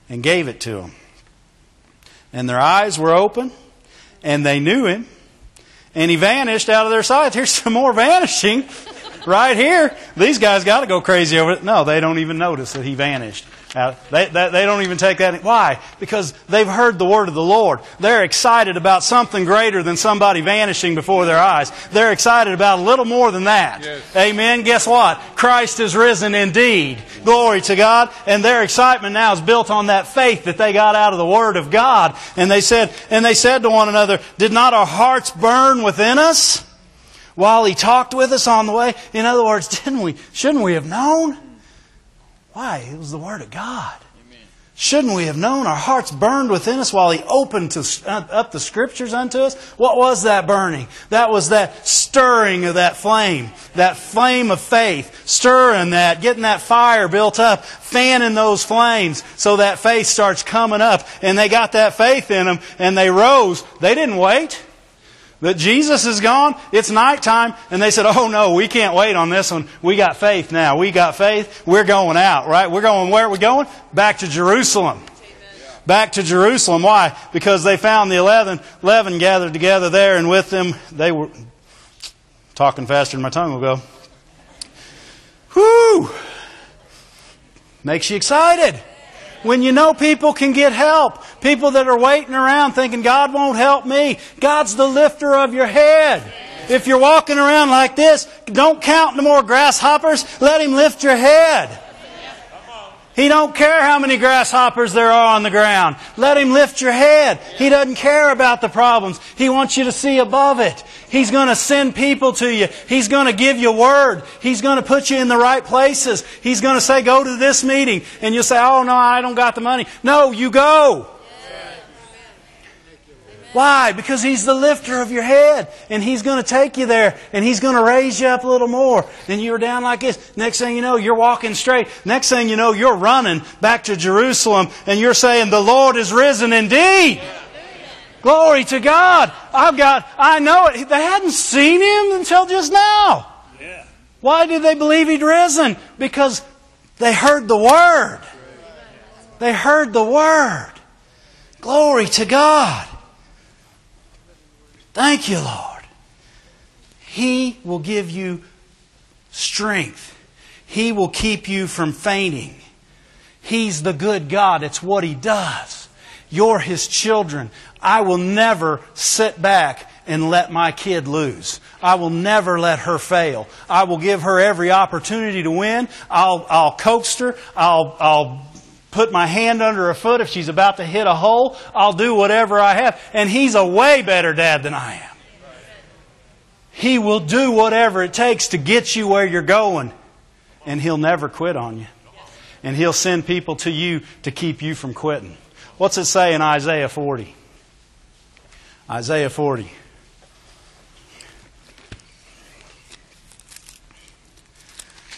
and gave it to them. And their eyes were open, and they knew him, and he vanished out of their sight. Here's some more vanishing right here. These guys got to go crazy over it. No, they don't even notice that he vanished. Uh, they, they, they, don't even take that. Why? Because they've heard the word of the Lord. They're excited about something greater than somebody vanishing before their eyes. They're excited about a little more than that. Yes. Amen. Guess what? Christ is risen indeed. Glory to God. And their excitement now is built on that faith that they got out of the word of God. And they said, and they said to one another, did not our hearts burn within us while he talked with us on the way? In other words, didn't we, shouldn't we have known? Why? It was the Word of God. Amen. Shouldn't we have known our hearts burned within us while He opened to, up the Scriptures unto us? What was that burning? That was that stirring of that flame, that flame of faith, stirring that, getting that fire built up, fanning those flames so that faith starts coming up. And they got that faith in them and they rose. They didn't wait that Jesus is gone. It's nighttime. And they said, Oh no, we can't wait on this one. We got faith now. We got faith. We're going out, right? We're going, where are we going? Back to Jerusalem. Back to Jerusalem. Why? Because they found the 11, 11 gathered together there and with them they were talking faster than my tongue will go. Whoo! Makes you excited when you know people can get help. People that are waiting around thinking God won't help me. God's the lifter of your head. If you're walking around like this, don't count no more grasshoppers. Let Him lift your head. He don't care how many grasshoppers there are on the ground. Let him lift your head. He doesn't care about the problems. He wants you to see above it. He's going to send people to you. He's going to give you word. He's going to put you in the right places. He's going to say, go to this meeting. And you'll say, oh no, I don't got the money. No, you go. Why? Because He's the lifter of your head. And He's going to take you there. And He's going to raise you up a little more. And you're down like this. Next thing you know, you're walking straight. Next thing you know, you're running back to Jerusalem. And you're saying, the Lord is risen indeed. Glory to God. I've got, I know it. They hadn't seen Him until just now. Why did they believe He'd risen? Because they heard the Word. They heard the Word. Glory to God. Thank you, Lord. He will give you strength. He will keep you from fainting. He's the good God. It's what He does. You're His children. I will never sit back and let my kid lose. I will never let her fail. I will give her every opportunity to win. I'll, I'll coax her. I'll, I'll put my hand under her foot if she's about to hit a hole. I'll do whatever I have. And he's a way better dad than I am. He will do whatever it takes to get you where you're going. and He'll never quit on you. And He'll send people to you to keep you from quitting. What's it say in Isaiah 40? Isaiah 40.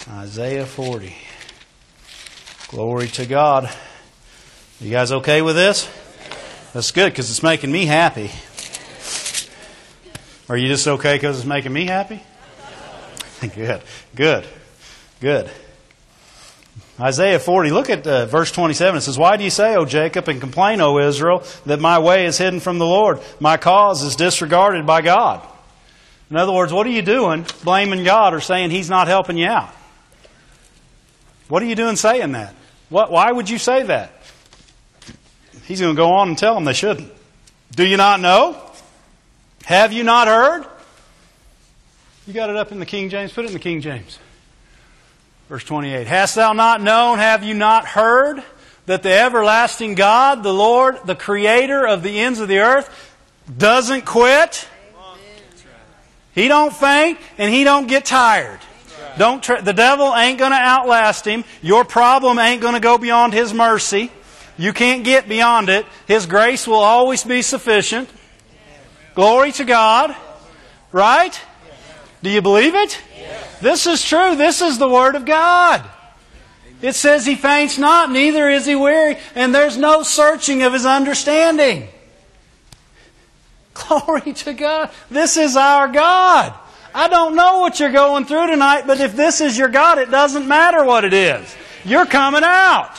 Isaiah 40. Glory to God. You guys okay with this? That's good because it's making me happy. Are you just okay because it's making me happy? good, good, good. Isaiah 40, look at uh, verse 27. It says, Why do you say, O Jacob, and complain, O Israel, that my way is hidden from the Lord? My cause is disregarded by God. In other words, what are you doing blaming God or saying He's not helping you out? What are you doing saying that? What, why would you say that? He's going to go on and tell them they shouldn't. Do you not know? Have you not heard? You got it up in the King James? Put it in the King James. Verse 28. Hast thou not known, have you not heard, that the everlasting God, the Lord, the creator of the ends of the earth, doesn't quit? He don't faint and he don't get tired. Don't try, the devil ain't going to outlast him. Your problem ain't going to go beyond his mercy. You can't get beyond it. His grace will always be sufficient. Glory to God. Right? Do you believe it? This is true. This is the Word of God. It says he faints not, neither is he weary, and there's no searching of his understanding. Glory to God. This is our God. I don't know what you're going through tonight, but if this is your God, it doesn't matter what it is. You're coming out.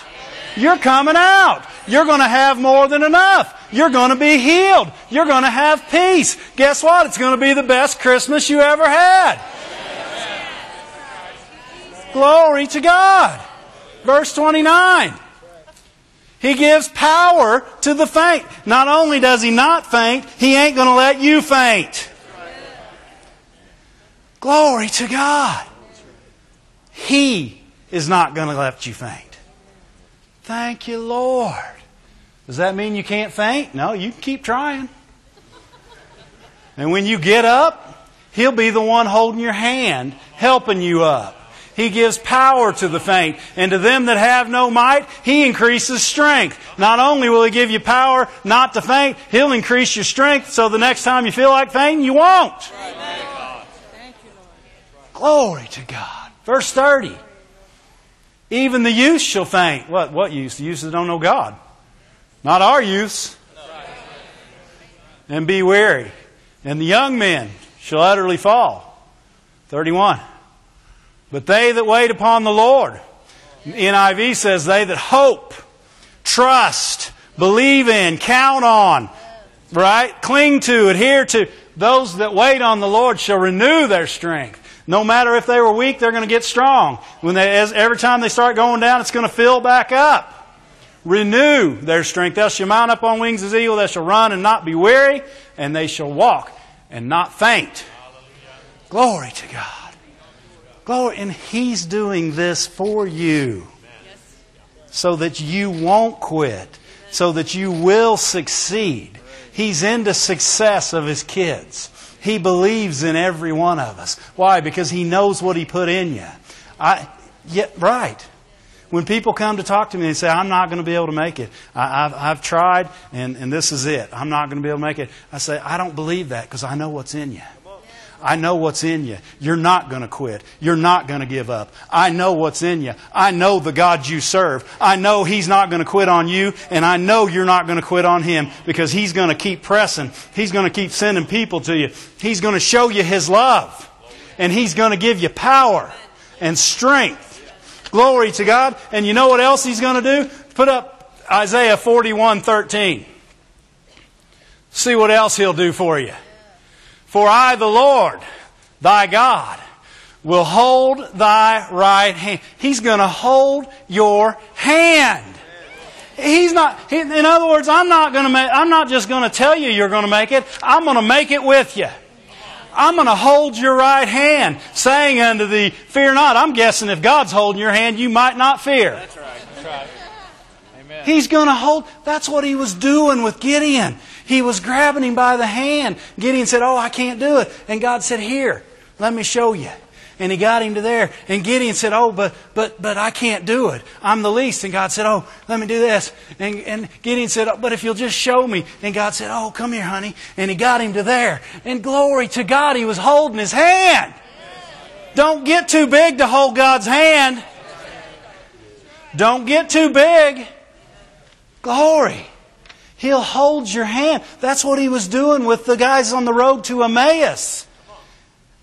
You're coming out. You're going to have more than enough. You're going to be healed. You're going to have peace. Guess what? It's going to be the best Christmas you ever had. Glory to God. Verse 29. He gives power to the faint. Not only does he not faint, he ain't going to let you faint. Glory to God. He is not going to let you faint. Thank you, Lord. Does that mean you can't faint? No, you can keep trying. And when you get up, He'll be the one holding your hand, helping you up. He gives power to the faint, and to them that have no might, He increases strength. Not only will He give you power not to faint, He'll increase your strength so the next time you feel like fainting, you won't. Glory to God. Verse 30. Even the youth shall faint. What, what youth? The youths that don't know God. Not our youths. And be weary. And the young men shall utterly fall. 31. But they that wait upon the Lord, NIV says, they that hope, trust, believe in, count on, right? Cling to, adhere to, those that wait on the Lord shall renew their strength. No matter if they were weak, they're going to get strong. When they, as, every time they start going down, it's going to fill back up. Renew their strength. They shall mount up on wings as eagle. They shall run and not be weary, and they shall walk and not faint. Glory to God. Glory. And He's doing this for you so that you won't quit, so that you will succeed. He's into success of His kids. He believes in every one of us. Why? Because He knows what He put in you. I, yeah, right. When people come to talk to me and say, I'm not going to be able to make it, I, have I've tried and, and this is it, I'm not going to be able to make it, I say, I don't believe that because I know what's in you. I know what's in you. You're not going to quit. You're not going to give up. I know what's in you. I know the God you serve. I know He's not going to quit on you, and I know you're not going to quit on Him because He's going to keep pressing. He's going to keep sending people to you. He's going to show you His love, and He's going to give you power and strength. Glory to God. And you know what else He's going to do? Put up Isaiah 41 13. See what else He'll do for you. For I, the Lord, thy God, will hold thy right hand. He's going to hold your hand. He's not, in other words, I'm not going to make, I'm not just going to tell you you're going to make it. I'm going to make it with you. I'm going to hold your right hand, saying unto thee, fear not. I'm guessing if God's holding your hand, you might not fear. That's right. That's right. Amen. He's going to hold, that's what he was doing with Gideon. He was grabbing him by the hand. Gideon said, Oh, I can't do it. And God said, Here, let me show you. And he got him to there. And Gideon said, Oh, but, but, but I can't do it. I'm the least. And God said, Oh, let me do this. And, and Gideon said, oh, But if you'll just show me. And God said, Oh, come here, honey. And he got him to there. And glory to God, he was holding his hand. Don't get too big to hold God's hand. Don't get too big. Glory. He'll hold your hand. That's what he was doing with the guys on the road to Emmaus.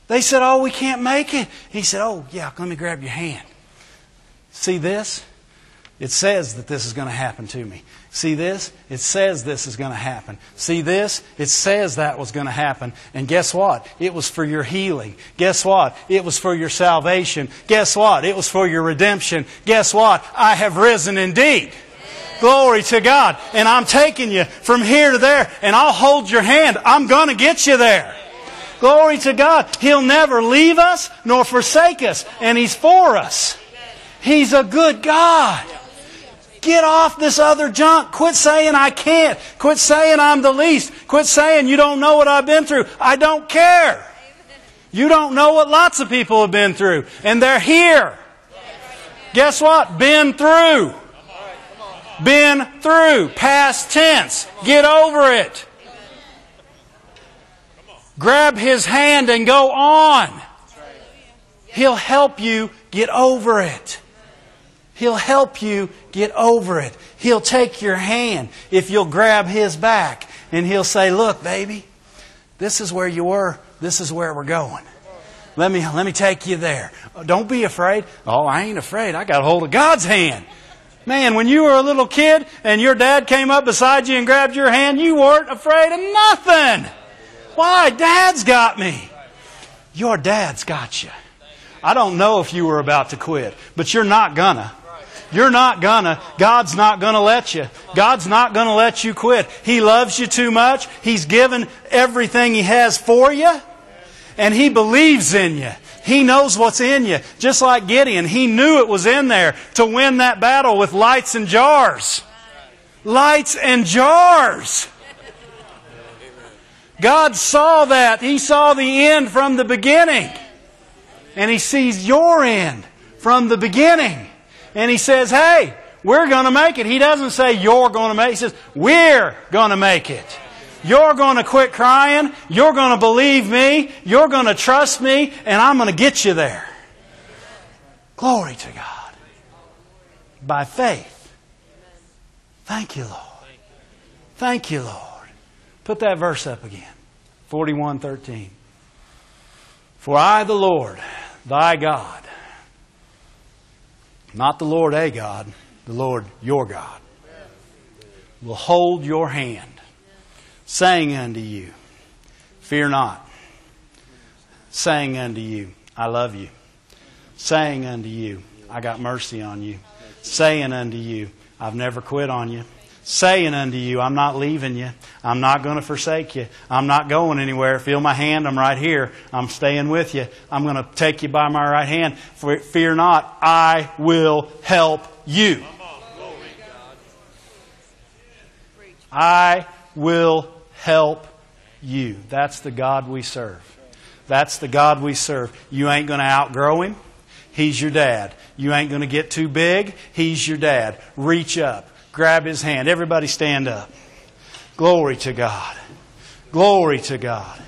They said, Oh, we can't make it. He said, Oh, yeah, let me grab your hand. See this? It says that this is going to happen to me. See this? It says this is going to happen. See this? It says that was going to happen. And guess what? It was for your healing. Guess what? It was for your salvation. Guess what? It was for your redemption. Guess what? I have risen indeed. Glory to God. And I'm taking you from here to there, and I'll hold your hand. I'm going to get you there. Glory to God. He'll never leave us nor forsake us, and He's for us. He's a good God. Get off this other junk. Quit saying I can't. Quit saying I'm the least. Quit saying you don't know what I've been through. I don't care. You don't know what lots of people have been through, and they're here. Guess what? Been through. Been through. Past tense. Get over it. Grab his hand and go on. He'll help you get over it. He'll help you get over it. He'll take your hand if you'll grab his back and he'll say, Look, baby, this is where you were. This is where we're going. Let me, let me take you there. Don't be afraid. Oh, I ain't afraid. I got a hold of God's hand. Man, when you were a little kid and your dad came up beside you and grabbed your hand, you weren't afraid of nothing. Why? Dad's got me. Your dad's got you. I don't know if you were about to quit, but you're not gonna. You're not gonna. God's not gonna let you. God's not gonna let you quit. He loves you too much. He's given everything He has for you. And He believes in you. He knows what's in you. Just like Gideon, he knew it was in there to win that battle with lights and jars. Lights and jars. God saw that. He saw the end from the beginning. And He sees your end from the beginning. And He says, hey, we're going to make it. He doesn't say you're going to make it. He says, we're going to make it. You're going to quit crying. You're going to believe me. You're going to trust me. And I'm going to get you there. Glory to God. By faith. Thank you, Lord. Thank you, Lord. Put that verse up again. 41:13. For I the Lord, thy God, not the Lord a God, the Lord your God, will hold your hand saying unto you, Fear not, saying unto you, I love you, saying unto you, I got mercy on you, saying unto you, I've never quit on you, saying unto you, I'm not leaving you, I'm not going to forsake you, I'm not going anywhere. Feel my hand, I'm right here, I'm staying with you, I'm going to take you by my right hand. Fear not, I will help you. I will help you. That's the God we serve. That's the God we serve. You ain't going to outgrow him. He's your dad. You ain't going to get too big. He's your dad. Reach up. Grab his hand. Everybody stand up. Glory to God. Glory to God.